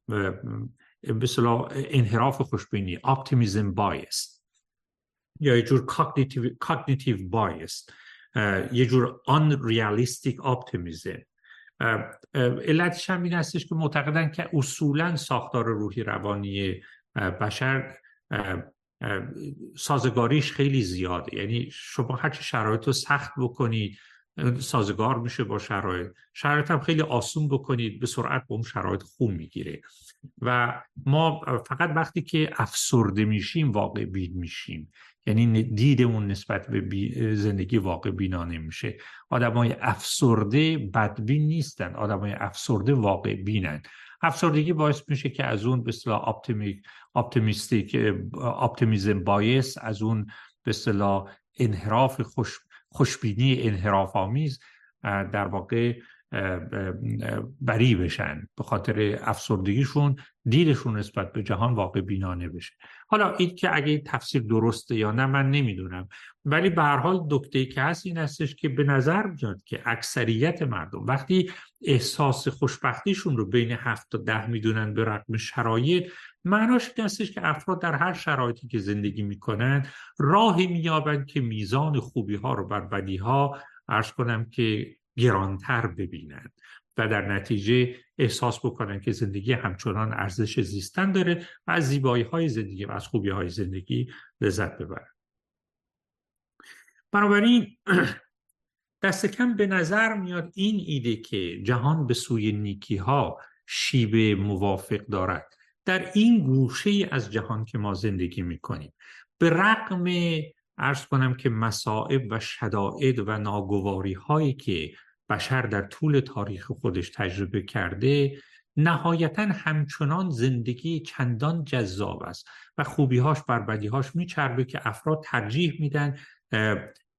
به اصطلاح انحراف خوشبینی optimism bias یا یه جور cognitive bias یه جور unrealistic optimism. علتش هم این هستش که معتقدن که اصولا ساختار روحی روانی بشر سازگاریش خیلی زیاده. یعنی شما هرچی شرایط رو سخت بکنید سازگار میشه با شرایط. شرایط هم خیلی آسون بکنید به سرعت به اون شرایط خوب می‌گیره. و ما فقط وقتی که افسرده میشیم واقع بین میشیم. یعنی دیدمون نسبت به زندگی واقع بینانه میشه. آدمای افسرده بدبین نیستن. آدمای افسرده واقع بینن. افسردگی باعث میشه که از اون به اصطلاح optimistic optimism bias از اون به اصطلاح انحراف خوش خوشبینی انحراف آمیز در واقع بری بشن به خاطر افسردگیشون دیدشون نسبت به جهان واقع بینانه بشه. حالا این که اگه تفسیر درسته یا نه من نمی‌دونم. ولی به هر حال نکته‌ای که هست این هستش که به نظر میاد که اکثریت مردم وقتی احساس خوشبختیشون رو بین هفت تا ده می‌دونن به رقم شرایط معناش این هستش که افراد در هر شرایطی که زندگی می‌کنن راهی مییابند که میزان خوبی ها رو بر بدی ها ارز کنم که گرانتر ببینند و در نتیجه احساس بکنن که زندگی همچنان ارزش زیستن داره و از زیبایی های زندگی و از خوبی های زندگی لذت ببرن. بنابراین (clears throat) دست کم به نظر میاد این ایده که جهان به سوی نیکی ها شیبه موافق دارد. در این گوشه از جهان که ما زندگی می‌کنیم به رقم ارز کنم که مسائب و شدائد و ناگواری هایی که بشر در طول تاریخ خودش تجربه کرده نهایتا همچنان زندگی چندان جذاب است و خوبیهاش بر بدیهاش میچربه که افراد ترجیح میدن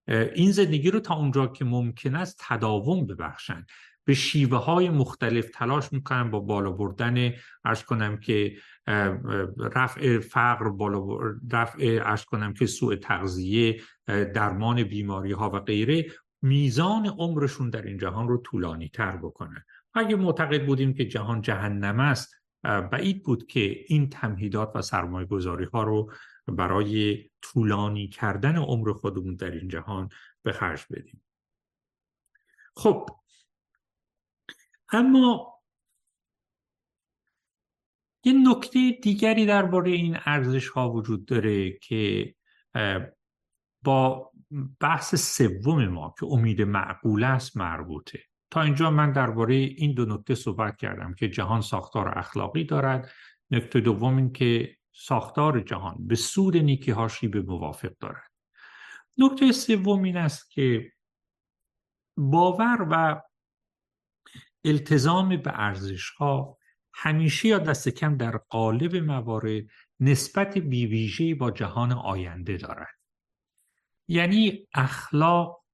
این زندگی رو تا اونجا که ممکن است تداوم ببخشند به شیوه های مختلف تلاش می‌کنن با بالا بردن ارز کنم که رفع فقر بالا رفع ارز کنم که سوء تغذیه درمان بیماری ها و غیره میزان عمرشون در این جهان رو طولانی تر بکنن. اگه معتقد بودیم که جهان جهنم است بعید بود که این تمهیدات و سرمایه گذاری ها رو برای طولانی کردن عمر خودمون در این جهان به خرج بدیم. خب اما یه نکته دیگری درباره این ارزش ها وجود داره که با بحث سوم ما که امید معقول است مربوطه. تا اینجا من درباره این دو نکته صحبت کردم که جهان ساختار اخلاقی دارد. نکته دوم این که ساختار جهان به سود نیکی هاشی به موافق دارد. نکته سوم این است که باور و التزام به ارزش ها همیشه یا دست کم در قالب موارد نسبت بیویژه‌ای با جهان آینده دارد. یعنی اخلاق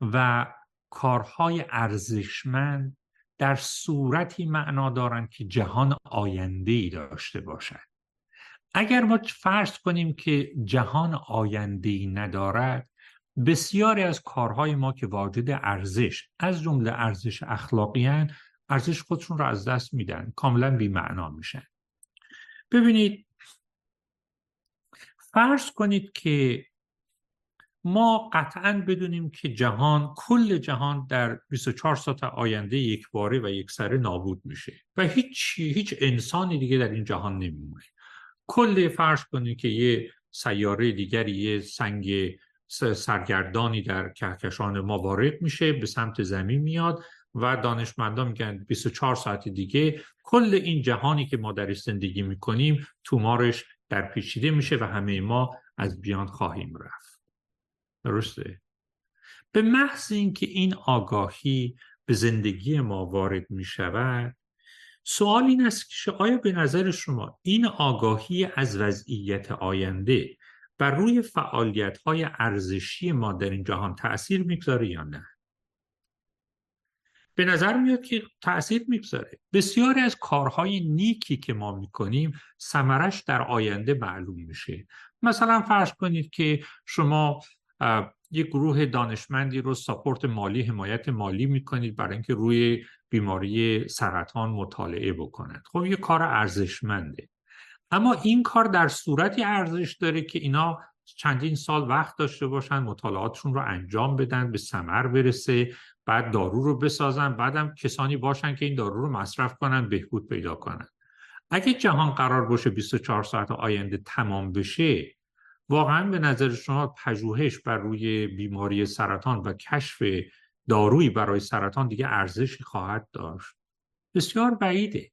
و کارهای ارزشمند در صورتی معنا دارند که جهان آینده ای داشته باشد. اگر ما فرض کنیم که جهان آینده ای ندارد بسیاری از کارهای ما که واجد ارزش از جمله ارزش اخلاقی ارزش خودشون رو از دست میدن کاملا بیمعنا میشن. ببینید فرض کنید که ما قطعا بدونیم که جهان کل جهان در 24 ساعت آینده یک باره و یک سره نابود میشه و هیچ هیچ انسانی دیگه در این جهان نمیمونه. کل فرض کنید که یه سیاره دیگری یه سنگ سرگردانی در کهکشان ما وارد میشه به سمت زمین میاد و دانشمندان میگن 24 ساعت دیگه کل این جهانی که ما درش زندگی می‌کنیم تومارش در پیچیده میشه و همه ما از بیان خواهیم رفت. درسته؟ به محض اینکه این آگاهی به زندگی ما وارد می شود سوال این است که آیا به نظر شما این آگاهی از وضعیت آینده بر روی فعالیت های ارزشی ما در این جهان تأثیر می‌گذاره یا نه؟ به نظر میاد که تأثیر می‌گذاره. بسیاری از کارهای نیکی که ما می‌کنیم سمرش در آینده معلوم میشه. مثلا فرض کنید که شما یک گروه دانشمندی رو ساپورت مالی حمایت مالی می‌کنید برای اینکه روی بیماری سرطان مطالعه بکنند. خب یه کار ارزشمنده. اما این کار در صورتی ارزش داره که اینا چندین سال وقت داشته باشن مطالعاتشون رو انجام بدن به ثمر برسه بعد دارو رو بسازن بعدم کسانی باشن که این دارو رو مصرف کنن بهبود پیدا کنن. اگه جهان قرار باشه 24 ساعت آینده تمام بشه واقعا به نظر شما پژوهش بر روی بیماری سرطان و کشف دارویی برای سرطان دیگه ارزشی خواهد داشت. بسیار بعیده.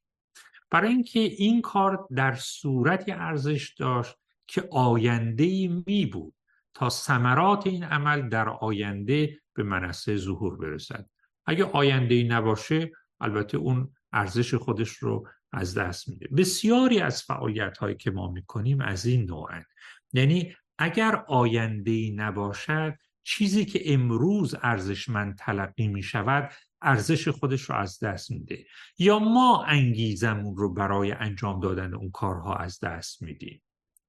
برای اینکه این کار در صورتی ارزش داشت که آینده می بود تا ثمرات این عمل در آینده به منصه ظهور برسد. اگه آینده ای نباشه البته اون ارزش خودش رو از دست میده. بسیاری از فعالیت هایی که ما می‌کنیم از این نوعن. یعنی اگر آینده ای نباشد چیزی که امروز ارزشمند تلقی می شود ارزش خودش رو از دست میده. یا ما انگیزمون رو برای انجام دادن اون کارها از دست میدیم.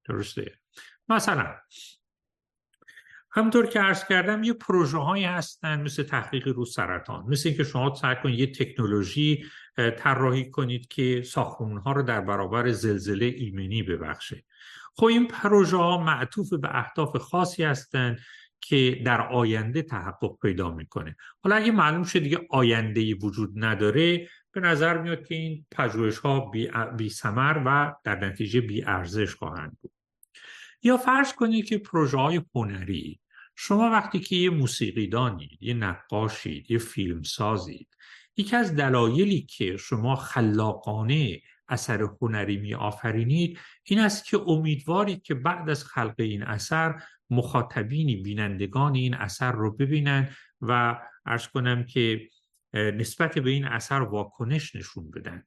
درسته؟ مثلا همطور که عرض کردم یه پروژه هایی هستن مثل تحقیق رو سرطان. مثل اینکه شما سعی کنید یه تکنولوژی طراحی کنید که ساختمون ها رو در برابر زلزله ایمنی ببخشه. خب این پروژه ها معطوف به اهداف خاصی هستند که در آینده تحقق پیدا می‌کنه. حالا اگه معلوم شد دیگه آینده وجود نداره به نظر میاد که این پژوهش ها بی, بی و در نتیجه بی ارزش خواهند بود. یا فرض کنید که پروژه های هنری شما وقتی که یه موسیقیدانید یه نقاشید یه فیلم سازید یکی از دلایلی که شما خلاقانه اثر هنری می آفرینید این است که امیدوارید که بعد از خلق این اثر مخاطبینی بینندگان این اثر رو ببینن و ارز کنم که نسبت به این اثر واکنش نشون بدن.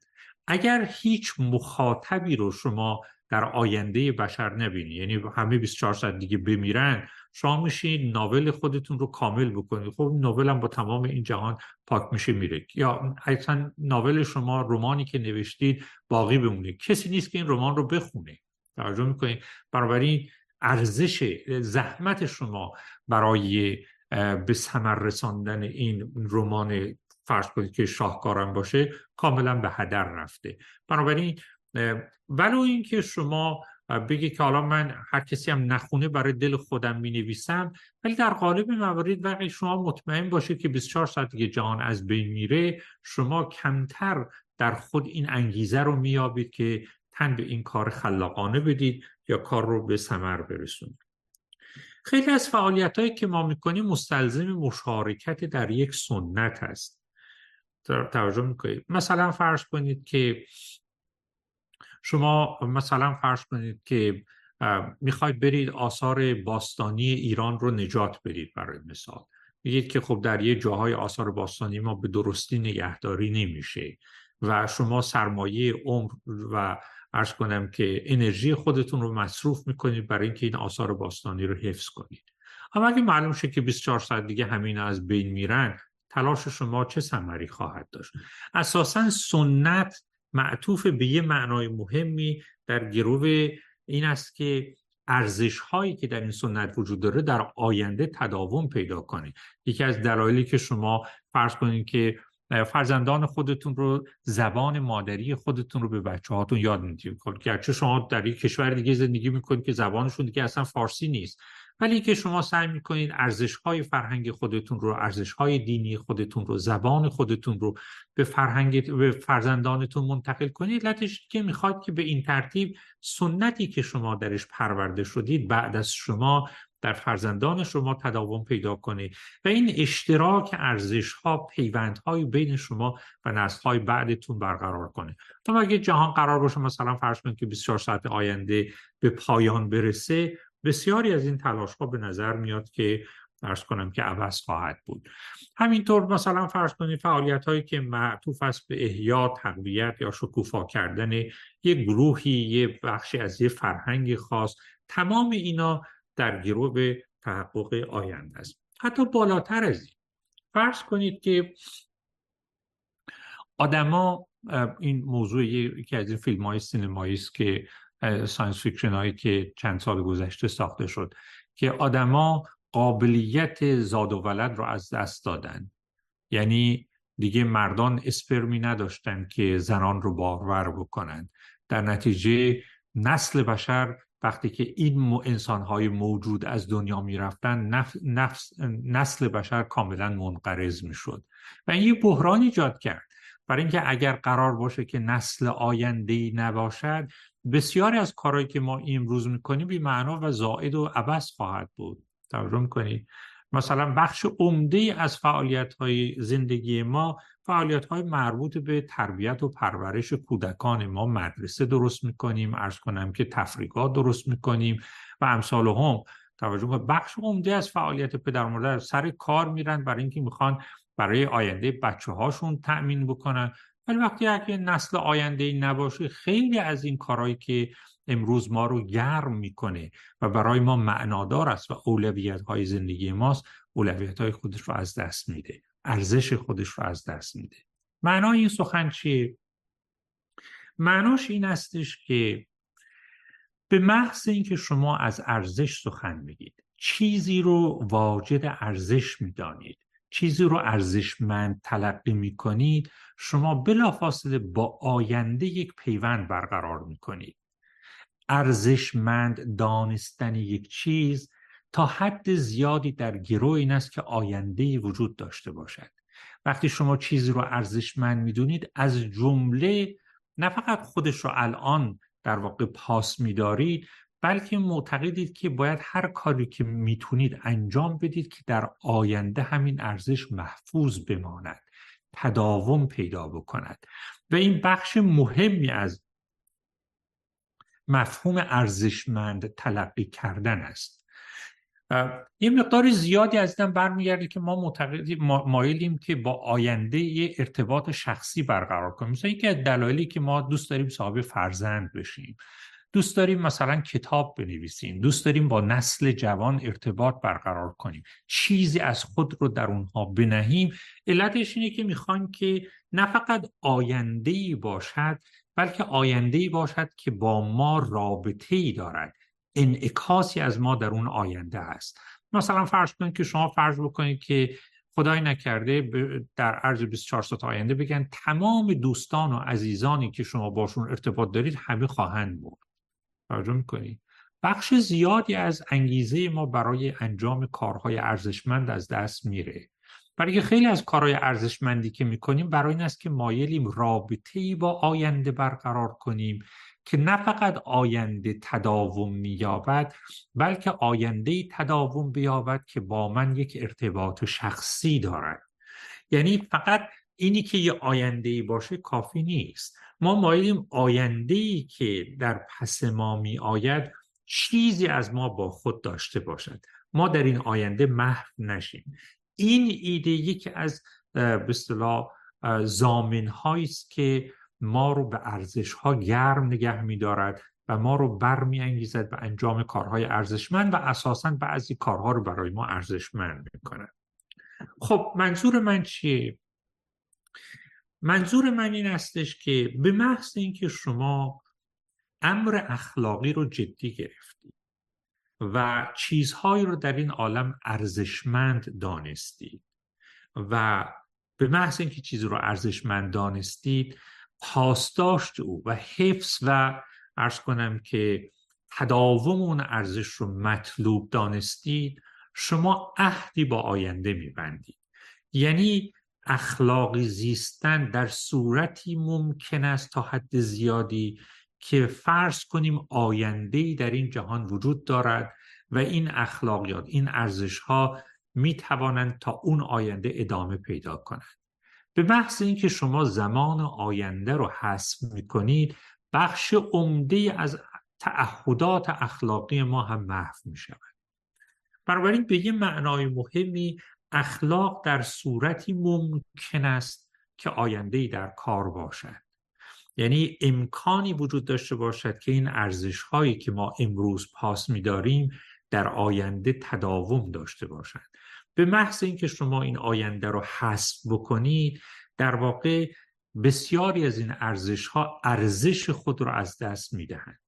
اگر هیچ مخاطبی رو شما در آینده بشر نبینید یعنی همه 24 ساعت دیگه بمیرن شما میشین ناول خودتون رو کامل بکنید خب ناول هم با تمام این جهان پاک میشه میره. یا اصلا ناول شما رومانی که نوشتید باقی بمونه. کسی نیست که این رمان رو بخونه. توجه می‌کنید بنابراین ارزش زحمت شما برای به ثمر رساندن این رمان فرض کنید که شاهکارم باشه کاملا به هدر رفته. بنابراین ولو اینکه شما بگی که حالا من هر کسی هم نخونه برای دل خودم می نویسم ولی در قالب موارد وقتی شما مطمئن باشید که 24 ساعت دیگه جهان از بین میره شما کمتر در خود این انگیزه رو میابید که تن به این کار خلاقانه بدید یا کار رو به ثمر برسونید. خیلی از فعالیت هایی که ما می‌کنیم مستلزم مشارکت در یک سنت هست. توجه می‌کنید. مثلا فرض کنید که شما مثلا فرض کنید که می‌خواید برید آثار باستانی ایران رو نجات بدید برای مثال. میگید که خب در یه جاهای آثار باستانی ما به درستی نگهداری نمیشه و شما سرمایه عمر و ارز کنم که انرژی خودتون رو مصروف می‌کنید برای اینکه این آثار باستانی رو حفظ کنید. اما اگه معلوم شه که 24 ساعت دیگه همین از بین میرن تلاش شما چه ثمری خواهد داشت؟ اساسا سنت معطوف به یه معنای مهمی در گروه این است که ارزش هایی که در این سنت وجود داره در آینده تداوم پیدا کنه. یکی از دلایلی که شما فرض کنید که فرزندان خودتون رو زبان مادری خودتون رو به بچه هاتون یاد می‌دید. گرچه شما در یک کشور دیگه زندگی می‌کنید که زبانشون دیگه اصلا فارسی نیست. ولی که شما سعی می‌کنید ارزش های فرهنگ خودتون رو ارزش های دینی خودتون رو زبان خودتون رو به فرهنگ به فرزندانتون منتقل کنید علتش که می‌خواد که به این ترتیب سنتی که شما درش پرورده شدید بعد از شما در فرزندان شما تداوم پیدا کنه. و این اشتراک ارزش ها پیوند های بین شما و نسل های بعدتون برقرار کنه. تا اگه جهان قرار باشه مثلا فرض کنید که 24 ساعت آینده به پایان برسه بسیاری از این تلاش ها به نظر میاد که فرض کنم که عوض خواهد بود. همینطور مثلا فرض کنید فعالیت هایی که معطوف است به احیا تقویت یا شکوفا کردن یک گروهی یه بخشی از یه فرهنگ خاص تمام اینا در گروه تحقق آینده است. حتی بالاتر از این فرض کنید که آدما این موضوع یکی از این فیلم های سینمایی است که science fiction هایی که چند سال گذشته ساخته شد که آدما قابلیت زاد و ولد رو از دست دادن. یعنی دیگه مردان اسپرمی نداشتن که زنان رو بارور بکنن. در نتیجه نسل بشر وقتی که این انسانهای موجود از دنیا می‌رفتن نفس نسل بشر کاملا منقرض می‌شد. و این یه بحران ایجاد کرد. برای اینکه اگر قرار باشه که نسل آینده ای نباشد بسیاری از کارهایی که ما امروز می‌کنیم بی معنا و زائد و عبس خواهد بود. توجه می‌کنید مثلا بخش عمده از فعالیت های زندگی ما فعالیت های مربوط به تربیت و پرورش کودکان ما مدرسه درست می‌کنیم ارز کنم که تفریقات درست می‌کنیم و امثال هم. توجه کنید بخش عمده از فعالیت پدر مادر سر کار میرن برای اینکه می‌خوان برای آینده بچه هاشون تأمین بکنن. ولی وقتی اگه نسل آینده ای نباشه خیلی از این کارهایی که امروز ما رو گرم می‌کنه و برای ما معنادار است و اولویت های زندگی ماست اولویت های خودش رو از دست میده. ارزش خودش رو از دست میده. معنای این سخن چیه؟ معناش این استش که به محض اینکه شما از ارزش سخن میگید چیزی رو واجد ارزش می‌دانید. چیزی رو ارزشمند تلقی می‌کنید شما بلافاصله با آینده یک پیوند برقرار می‌کنید. ارزشمند دانستن یک چیز تا حد زیادی در گروه این است که آینده وجود داشته باشد. وقتی شما چیزی رو ارزشمند می‌دونید از جمله نه فقط خودش رو الان در واقع پاس میدارید بلکه معتقدید که باید هر کاری که می‌تونید انجام بدید که در آینده همین ارزش محفوظ بماند تداوم پیدا بکند. و این بخش مهمی از مفهوم ارزشمند تلقی کردن است. یه مقدار زیادی از این برمیگرده که ما معتقدیم مایلیم که با آینده یه ارتباط شخصی برقرار کنیم. مثلا یکی دلایلی که ما دوست داریم صاحب فرزند بشیم. دوست داریم مثلا کتاب بنویسیم دوست داریم با نسل جوان ارتباط برقرار کنیم. چیزی از خود رو در اونها بنهیم. علتش اینه که می‌خوایم که نه فقط آینده ای باشد بلکه آینده ای باشد که با ما رابطه ای دارد. انعکاسی از ما در اون آینده است مثلا فرض کنید که شما فرض بکنید که خدای نکرده در عرض 24 ساعت آینده بگن تمام دوستان و عزیزانی که شما باشون ارتباط دارید همه خواهند بود. توجه می‌کنید بخش زیادی از انگیزه ما برای انجام کارهای ارزشمند از دست میره. برای خیلی از کارهای ارزشمندی که می‌کنیم برای این است که مایلیم رابطه ای با آینده برقرار کنیم که نه فقط آینده تداوم مییابد بلکه آینده تداوم بیابد که با من یک ارتباط شخصی دارد. یعنی فقط اینی که یه آینده ای باشه کافی نیست. ما مایلیم آینده ای که در پس ما می آید چیزی از ما با خود داشته باشد. ما در این آینده محو نشیم. این ایده یکی از به اصطلاح زامن است که ما رو به ارزش ها گرم نگه میدارد و ما رو برمیانگیزد به انجام کارهای ارزشمند و اساسا بعضی کارها رو برای ما ارزشمند می‌کنه خب منظور من چیه؟ منظور من این استش که به محض اینکه شما امر اخلاقی رو جدی گرفتید و چیزهایی رو در این عالم ارزشمند دانستید و به محض اینکه چیزی رو ارزشمند دانستید پاسداشت او و حفظ و ارز کنم که تداوم اون ارزش رو مطلوب دانستید شما عهدی با آینده میبندید. یعنی اخلاقی زیستن در صورتی ممکن است تا حد زیادی که فرض کنیم آینده در این جهان وجود دارد و این اخلاقیات این ارزش ها می توانند تا اون آینده ادامه پیدا کنند. به محض اینکه شما زمان آینده رو حسب می کنید بخش عمده از تعهدات اخلاقی ما هم محو می شود بنابراین به یه معنای مهمی اخلاق در صورتی ممکن است که آینده در کار باشد. یعنی امکانی وجود داشته باشد که این ارزش هایی که ما امروز پاس میداریم در آینده تداوم داشته باشد. به محض اینکه شما این آینده رو حسب بکنید در واقع بسیاری از این ارزش ها ارزش خود را از دست می‌دهند.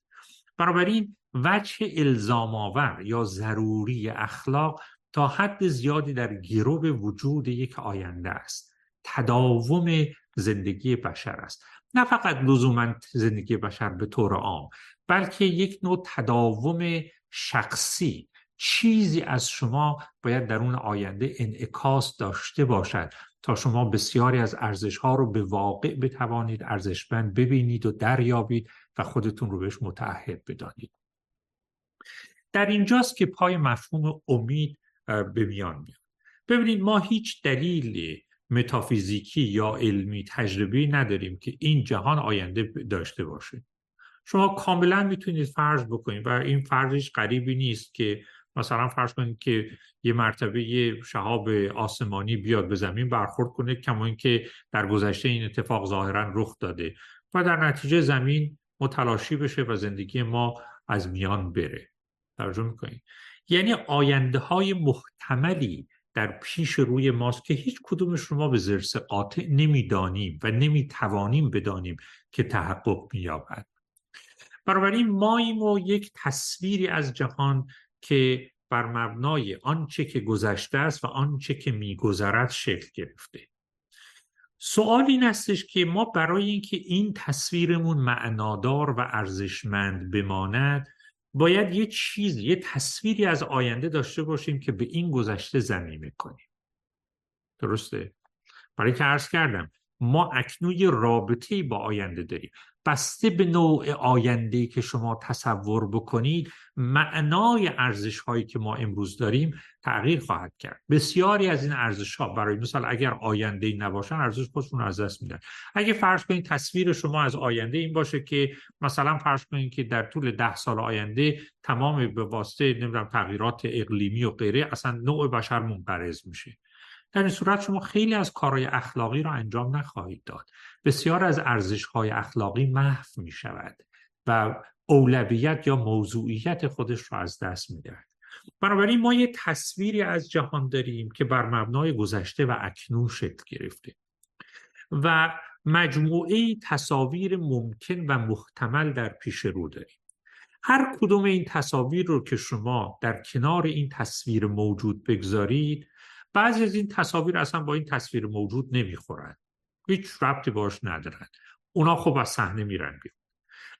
بنابراین وجه الزام آور یا ضروری اخلاق تا حد زیادی در گروه وجود یک آینده است. تداوم زندگی بشر است. نه فقط لزوما زندگی بشر به طور عام بلکه یک نوع تداوم شخصی. چیزی از شما باید در اون آینده انعکاس داشته باشد تا شما بسیاری از ارزش ها رو به واقع بتوانید ارزشمند ببینید و دریابید و خودتون رو بهش متعهد بدانید. در اینجاست که پای مفهوم امید به میان میاد. ببینید ما هیچ دلیل متافیزیکی یا علمی تجربی نداریم که این جهان آینده داشته باشه. شما کاملا می‌تونید فرض بکنید و این فرضش غریبی نیست که مثلا فرض کنید که یه مرتبه یه شهاب آسمانی بیاد به زمین برخورد کنه کما اینکه در گذشته این اتفاق ظاهرا رخ داده و در نتیجه زمین متلاشی بشه و زندگی ما از میان بره. توجه می‌کنید. یعنی آینده های محتملی در پیش روی ماست که هیچ کدومش رو ما به زرس قاطع نمی‌دانیم و نمی‌توانیم بدانیم که تحقق مییابد. بنابراین ماییم و یک تصویری از جهان که بر مبنای آنچه که گذشته است و آنچه که میگذرد شکل گرفته. سوال این استش که ما برای اینکه این تصویرمون معنادار و ارزشمند بماند باید یه چیز یه تصویری از آینده داشته باشیم که به این گذشته زمینه کنیم. درسته؟ برای که عرض کردم ما اکنون یه رابطه با آینده داریم. بسته به نوع آینده که شما تصور بکنید معنای ارزش هایی که ما امروز داریم تغییر خواهد کرد. بسیاری از این ارزش ها برای مثال اگر آینده ای نباشن ارزش خودشون از دست میدن. اگه فرض کنید تصویر شما از آینده این باشه که مثلا فرض کنید که در طول ده سال آینده تمام به واسطه نمی‌دونم تغییرات اقلیمی و غیره اصلا نوع بشر منقرض میشه. در این صورت شما خیلی از کارهای اخلاقی را انجام نخواهید داد بسیار از ارزش های اخلاقی محو می شود و اولویت یا موضوعیت خودش را از دست می دهد. بنابراین ما یه تصویری از جهان داریم که بر مبنای گذشته و اکنون شکل گرفته و مجموعه تصاویر ممکن و محتمل در پیش رو داریم هر کدوم این تصاویر رو که شما در کنار این تصویر موجود بگذارید بعضی از این تصاویر اصلا با این تصویر موجود نمی‌خورند هیچ ربطی باش ندارن. اونا خب از صحنه میرن بیرون.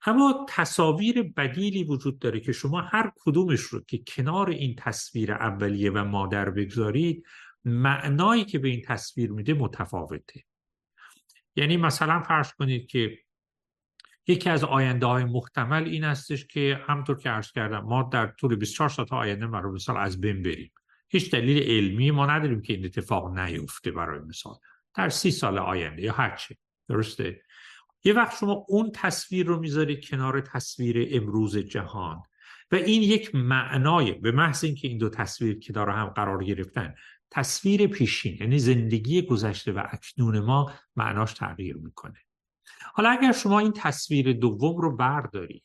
اما تصاویر بدیلی وجود داره که شما هر کدومش رو که کنار این تصویر اولیه و مادر بگذارید معنایی که به این تصویر میده متفاوته. یعنی مثلا فرض کنید که یکی از آینده های محتمل این استش که همطور که عرض کردم ما در طول 24 ساعت آینده رو مثال از بین بریم. هیچ دلیل علمی ما نداریم که این اتفاق نیفته برای مثال در سی سال آینده یا هرچی درسته؟ یه وقت شما اون تصویر رو می‌ذارید کنار تصویر امروز جهان و این یک معنای به محض اینکه این دو تصویر که داره هم قرار گرفتن تصویر پیشین یعنی زندگی گذشته و اکنون ما معناش تغییر می‌کنه. حالا اگر شما این تصویر دوم رو بردارید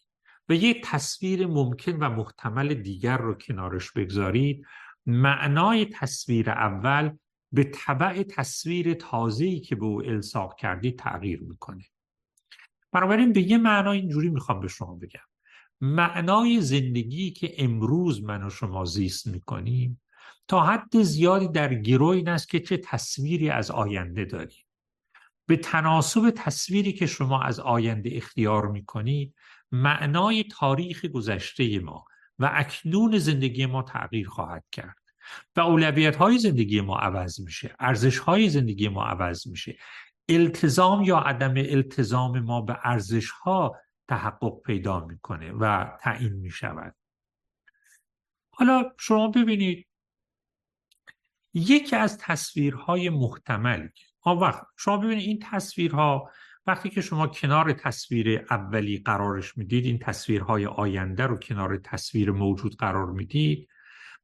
و یک تصویر ممکن و محتمل دیگر رو کنارش بگذارید معنای تصویر اول به طبع تصویر تازه‌ای که به او الساق کردی تغییر می‌کنه. بنابراین به یه معنا اینجوری می‌خوام به شما بگم. معنای زندگی که امروز من و شما زیست می‌کنیم تا حد زیادی در گروه این است که چه تصویری از آینده داریم. به تناسب تصویری که شما از آینده اختیار می‌کنید معنای تاریخ گذشته ما و اکنون زندگی ما تغییر خواهد کرد. و اولویت های زندگی ما عوض میشه ارزش های زندگی ما عوض میشه. التزام یا عدم التزام ما به ارزش ها تحقق پیدا می‌کنه و تعیین می‌شود. حالا شما ببینید یکی از تصویرهای محتمل وقت شما ببینید این تصویرها وقتی که شما کنار تصویر اولی قرارش می‌دید این تصویرهای آینده رو کنار تصویر موجود قرار می‌دید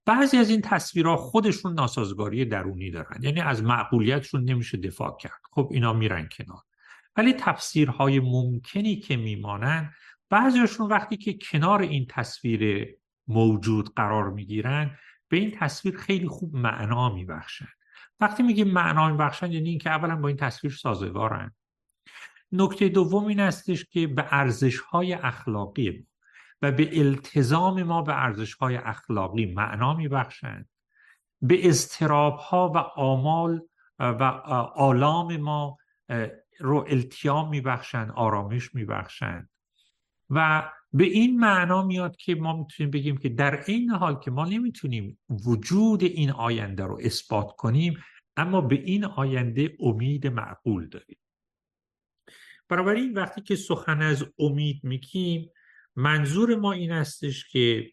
بعضی از این تصویرها خودشون ناسازگاری درونی دارن. یعنی از معقولیتشون نمیشه دفاع کرد. خب اینا میرن کنار. ولی تفسیرهای ممکنی که میمانن بعضیشون وقتی که کنار این تصویر موجود قرار می‌گیرن به این تصویر خیلی خوب معنا میبخشن. وقتی میگیم معنا میبخشن یعنی اینکه اولا با این تصویر سازگارن. نکته دوم این استش که به ارزش های اخلاقی و به التزام ما به ارزش های اخلاقی معنا میبخشند. به استراب ها و آمال و آلام ما رو التیام میبخشند آرامش میبخشند. و به این معنا میاد که ما می‌تونیم بگیم که در این حال که ما نمی‌تونیم وجود این آینده رو اثبات کنیم اما به این آینده امید معقول داریم. بنابراین وقتی که سخن از امید میگیم منظور ما این استش که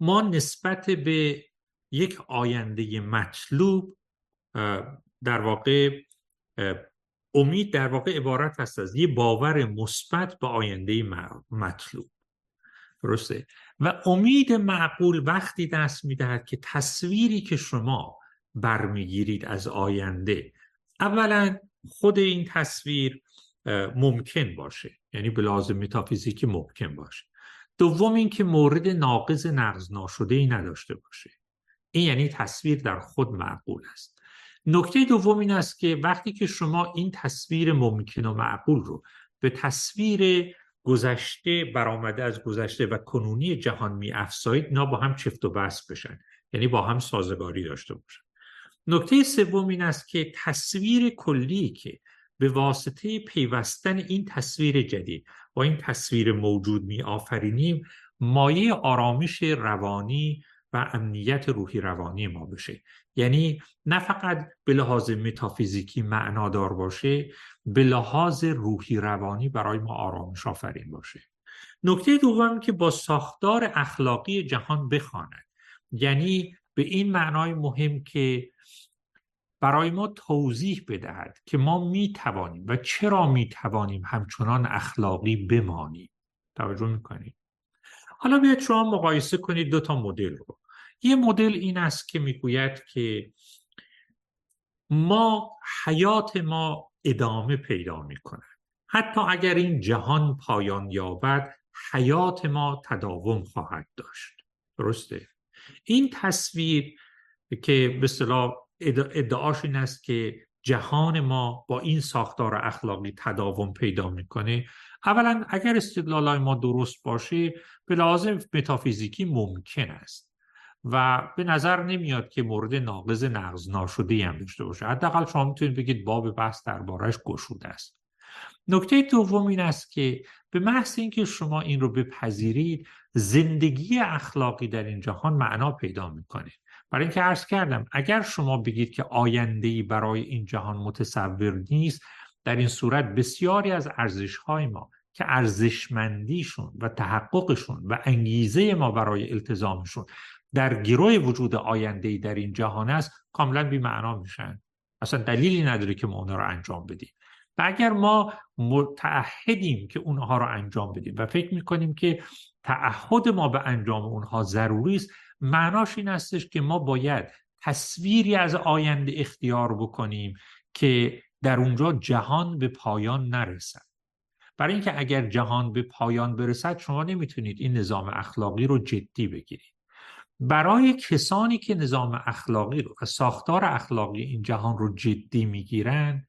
ما نسبت به یک آینده مطلوب در واقع امید در واقع عبارت هست از یه باور مثبت به آینده مطلوب. درسته؟ و امید معقول وقتی دست می‌دهد که تصویری که شما برمیگیرید از آینده اولا خود این تصویر ممکن باشه. یعنی به لازم متافیزیکی ممکن باشه. دوم اینکه مورد ناقض نقض ناشده ای نداشته باشه. این یعنی تصویر در خود معقول است. نکته دوم این است که وقتی که شما این تصویر ممکن و معقول رو به تصویر گذشته برآمده از گذشته و کنونی جهان می افزایید اینا با هم چفت و بس بشن. یعنی با هم سازگاری داشته باشن. نکته سوم این است که تصویر کلی که به واسطه پیوستن این تصویر جدید با این تصویر موجود می آفرینیم مایه آرامش روانی و امنیت روحی روانی ما بشه. یعنی نه فقط به لحاظ متافیزیکی معنادار باشه به لحاظ روحی روانی برای ما آرامش آفرین باشه. نکته دوم که با ساختار اخلاقی جهان بخواند. یعنی به این معنای مهم که برای ما توضیح بدهد که ما می توانیم و چرا می توانیم همچنان اخلاقی بمانیم. توجه می‌کنید حالا بیاید شما مقایسه کنید دو تا مدل رو. یه مدل این است که می‌گوید که ما حیات ما ادامه پیدا می‌کنه حتی اگر این جهان پایان یابد حیات ما تداوم خواهد داشت. درسته؟ این تصویر که به صلاح ادعاش این است که جهان ما با این ساختار اخلاقی تداوم پیدا می‌کنه. اولا اگر استدلال ما درست باشه به لازم متافیزیکی ممکن است و به نظر نمیاد که مورد ناقض نقض ناشده هم داشته باشه. حداقل شما می‌تونید بگید باب بحث دربارهش گشوده است. نکته دوم این است که به محض اینکه شما این رو بپذیرید زندگی اخلاقی در این جهان معنا پیدا می‌کنه. برای اینکه عرض کردم اگر شما بگید که آینده برای این جهان متصور نیست در این صورت بسیاری از ارزش های ما که ارزشمندیشون و تحققشون و انگیزه ما برای التزامشون در گروه وجود آینده در این جهان است کاملا بی معنا میشن. اصلا دلیلی نداره که ما اونها رو انجام بدیم. و اگر ما متعهدیم که اونها رو انجام بدیم و فکر می‌کنیم که تعهد ما به انجام اونها ضروری است معناش این استش که ما باید تصویری از آینده اختیار بکنیم که در اونجا جهان به پایان نرسد. برای اینکه اگر جهان به پایان برسد شما نمی‌تونید این نظام اخلاقی رو جدی بگیرید. برای کسانی که نظام اخلاقی رو و ساختار اخلاقی این جهان رو جدی می‌گیرن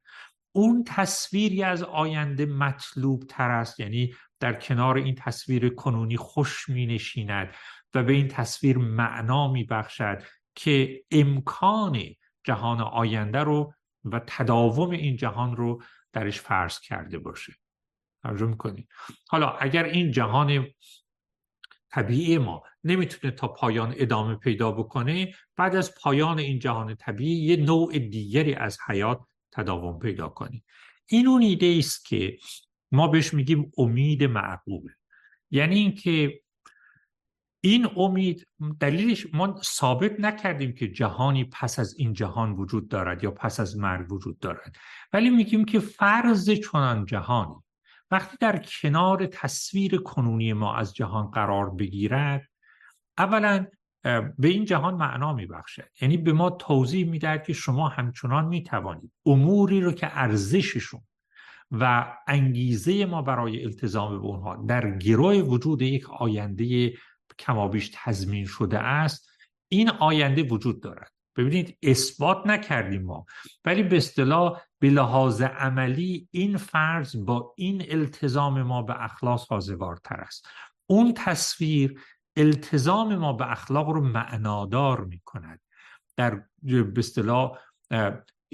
اون تصویری از آینده مطلوب تر است. یعنی در کنار این تصویر کنونی خوش می نشیند و به این تصویر معنا می بخشد که امکان جهان آینده رو و تداوم این جهان رو درش فرض کرده باشه. توجه می‌کنید حالا اگر این جهان طبیعی ما نمی‌تونه تا پایان ادامه پیدا بکنه بعد از پایان این جهان طبیعی یه نوع دیگری از حیات تداوم پیدا کنه این اون ایده است که ما بهش میگیم امید معقول یعنی اینکه این امید دلیلش ما ثابت نکردیم که جهانی پس از این جهان وجود دارد یا پس از مرگ وجود دارد. ولی میگیم که فرض چنان جهانی وقتی در کنار تصویر کنونی ما از جهان قرار بگیرد اولا به این جهان معنا میبخشد. یعنی به ما توضیح می‌دهد که شما همچنان می‌توانید اموری رو که ارزششون و انگیزه ما برای التزام به اونها در گروه وجود یک آینده کمابیش تضمین شده است این آینده وجود دارد. ببینید اثبات نکردیم ما. ولی به اصطلاح به لحاظ عملی این فرض با این التزام ما به اخلاص سازگارتر است. اون تصویر التزام ما به اخلاق رو معنادار می کند در به اصطلاح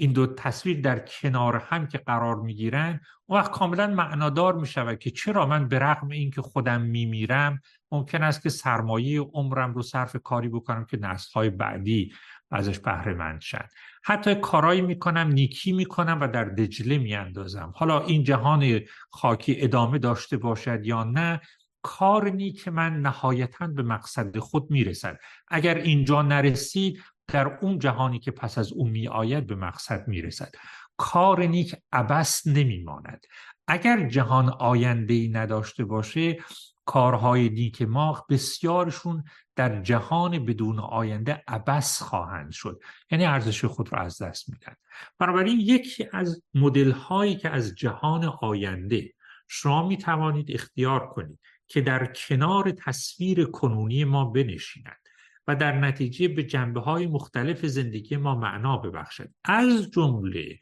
این دو تصویر در کنار هم که قرار می گیرن اون وقت کاملا معنادار می شود که چرا من به رغم اینکه خودم می میرم ممکن است که سرمایه عمرم رو صرف کاری بکنم که نسل های بعدی ازش بهره مند شن. حتی کارایی می‌کنم نیکی می‌کنم و در دجله میاندازم. حالا این جهان خاکی ادامه داشته باشد یا نه کار نیک من نهایتا به مقصد خود می‌رسد. اگر اینجا نرسید در اون جهانی که پس از اون می آید به مقصد می رسد کار نیک عبس نمی ماند اگر جهان آینده ای نداشته باشه کارهای نیک ما بسیارشون در جهان بدون آینده عبس خواهند شد. یعنی ارزش خود را از دست میدن. بنابراین یکی از مدل هایی که از جهان آینده شما می توانید اختیار کنید که در کنار تصویر کنونی ما بنشیند. و در نتیجه به جنبه های مختلف زندگی ما معنا ببخشد. از جمله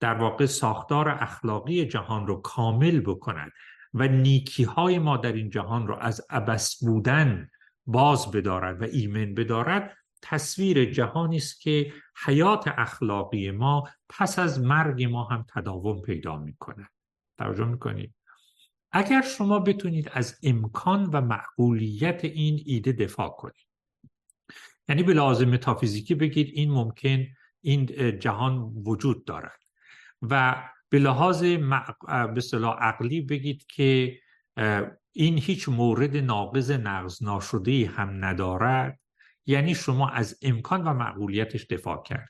در واقع ساختار اخلاقی جهان رو کامل بکند و نیکی های ما در این جهان رو از عبس بودن باز بدارد و ایمن بدارد تصویر جهانی است که حیات اخلاقی ما پس از مرگ ما هم تداوم پیدا می‌کنه توجه می‌کنید؟ اگر شما بتونید از امکان و معقولیت این ایده دفاع کنید یعنی به لحاظ متافیزیکی بگید این ممکن این جهان وجود دارد. و به لحاظ به عقلی بگید که این هیچ مورد ناقض نقض ناشده هم ندارد. یعنی شما از امکان و معقولیتش دفاع کرد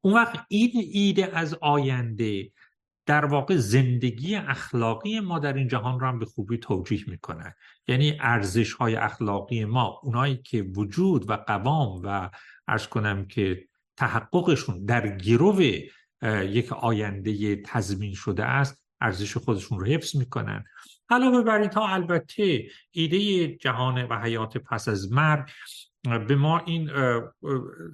اون وقت این ایده از آینده در واقع زندگی اخلاقی ما در این جهان رو هم به خوبی توجیه می‌کنه. یعنی ارزش های اخلاقی ما اونایی که وجود و قوام و ارز کنم که تحققشون در گرو یک آینده تضمین شده است ارزش خودشون رو حفظ می‌کنن. علاوه بر اینها البته ایده جهان و حیات پس از مرگ به ما این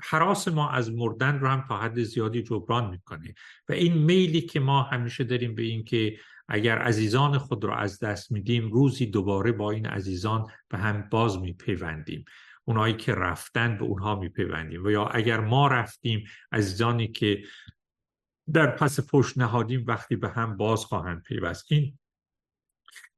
حراس ما از مردن رو هم تا حد زیادی جبران می‌کنه. و این میلی که ما همیشه داریم به این که اگر عزیزان خود رو از دست میدیم روزی دوباره با این عزیزان به هم باز میپیوندیم. اونایی که رفتن به اونها میپیوندیم. و یا اگر ما رفتیم عزیزانی که در پس پشت نهادیم وقتی به هم باز خواهند پیوست. این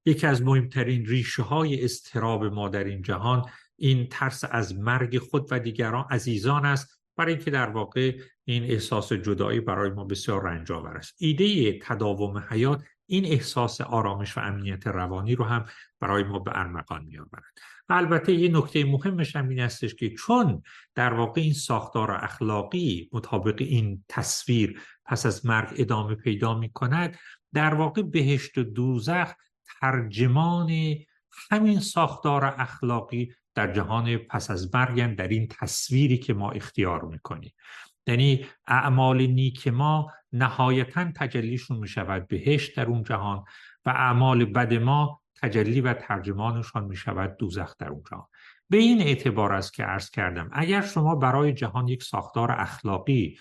یکی از مهمترین ریشه های استراب ما در این جهان این ترس از مرگ خود و دیگران عزیزان است برای اینکه در واقع این احساس جدایی برای ما بسیار رنجاور است. ایده تداوم حیات این احساس آرامش و امنیت روانی رو هم برای ما به ارمغان می آورد البته یه نکته مهمش هم این استش که چون در واقع این ساختار اخلاقی مطابق این تصویر پس از مرگ ادامه پیدا می کند در واقع بهشت و دوزخ ترجمان همین ساختار اخلاقی در جهان پس از مرگ در این تصویری که ما اختیار می‌کنیم. یعنی اعمال نیک ما نهایتا تجلیشون می شود بهشت در اون جهان و اعمال بد ما تجلی و ترجمانشان می شود دوزخ در اون جهان. به این اعتبار است که عرض کردم اگر شما برای جهان یک ساختار اخلاقی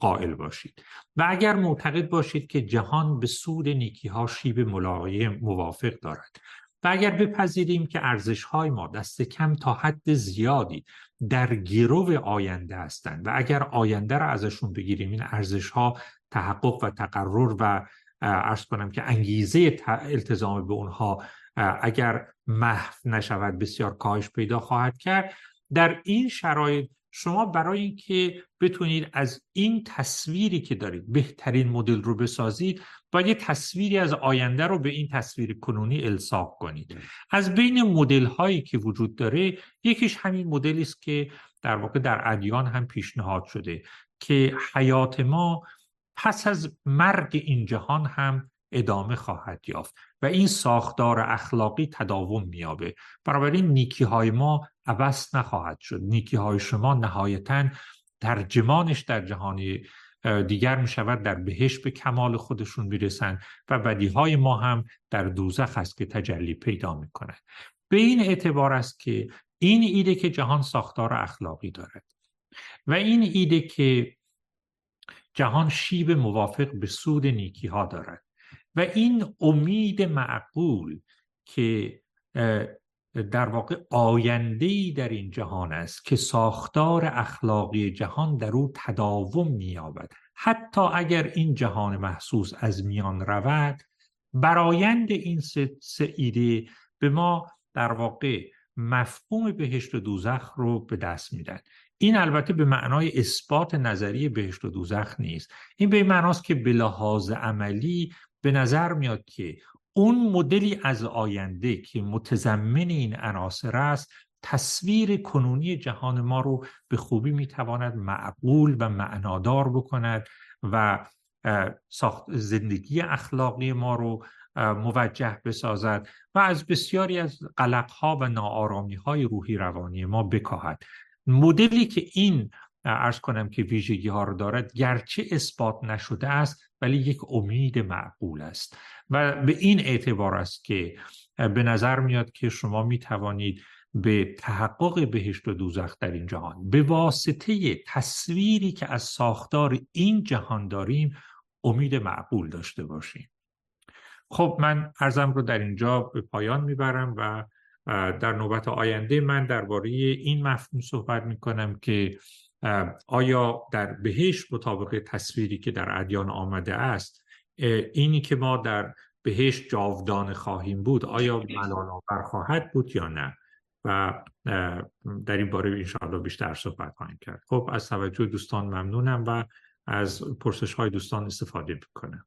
قائل باشید و اگر معتقد باشید که جهان به سود نیکی ها شیب ملاقی موافق دارد اگر بپذیریم که ارزش های ما دست کم تا حد زیادی در گرو آینده هستند و اگر آینده را ازشون بگیریم این ارزش ها تحقق و تقرر و ارز کنم که انگیزه التزام به اونها اگر محو نشود بسیار کاهش پیدا خواهد کرد. در این شرایط شما برای اینکه بتونید از این تصویری که دارید بهترین مدل رو بسازید باید یه تصویری از آینده رو به این تصویر کنونی الساق کنید. از بین مدل هایی که وجود داره یکیش همین مدلی است که در واقع در ادیان هم پیشنهاد شده که حیات ما پس از مرگ این جهان هم ادامه خواهد یافت و این ساختار اخلاقی تداوم میابه بنابراین نیکی های ما عبس نخواهد شد. نیکی های شما نهایتا ترجمانش در جهانی دیگر می شود در بهش به کمال خودشون می‌رسند و بدی های ما هم در دوزخ است که تجلی پیدا می به این اعتبار است که این ایده که جهان ساختار اخلاقی دارد و این ایده که جهان شیب موافق به سود نیکی ها دارد. و این امید معقول که در واقع آینده در این جهان است که ساختار اخلاقی جهان در او تداوم مییابد. حتی اگر این جهان محسوس از میان رود برایند این سه, ایده به ما در واقع مفهوم بهشت و دوزخ رو به دست میدن این البته به معنای اثبات نظری بهشت و دوزخ نیست. این به معناست که به لحاظ عملی به نظر میاد که اون مدلی از آینده که متضمن این عناصر است تصویر کنونی جهان ما رو به خوبی می‌تواند معقول و معنادار بکند و ساخت زندگی اخلاقی ما رو موجه بسازد و از بسیاری از قلقها و ناآرامی های روحی روانی ما بکاهد. مدلی که این ارز کنم که ویژگی ها رو دارد گرچه اثبات نشده است ولی یک امید معقول است. و به این اعتبار است که به نظر میاد که شما می توانید به تحقق بهشت و دوزخ در این جهان به واسطه تصویری که از ساختار این جهان داریم امید معقول داشته باشیم. خب من ارزم رو در اینجا به پایان می‌برم و در نوبت آینده من درباره این مفهوم صحبت می‌کنم که آیا در بهشت مطابق تصویری که در ادیان آمده است اینی که ما در بهشت جاودانه خواهیم بود آیا ملال آور خواهد بود یا نه؟ و در این باره انشاءالله بیشتر صحبت خواهیم کرد. خب از توجه دوستان ممنونم و از پرسش های دوستان استفاده می‌کنم.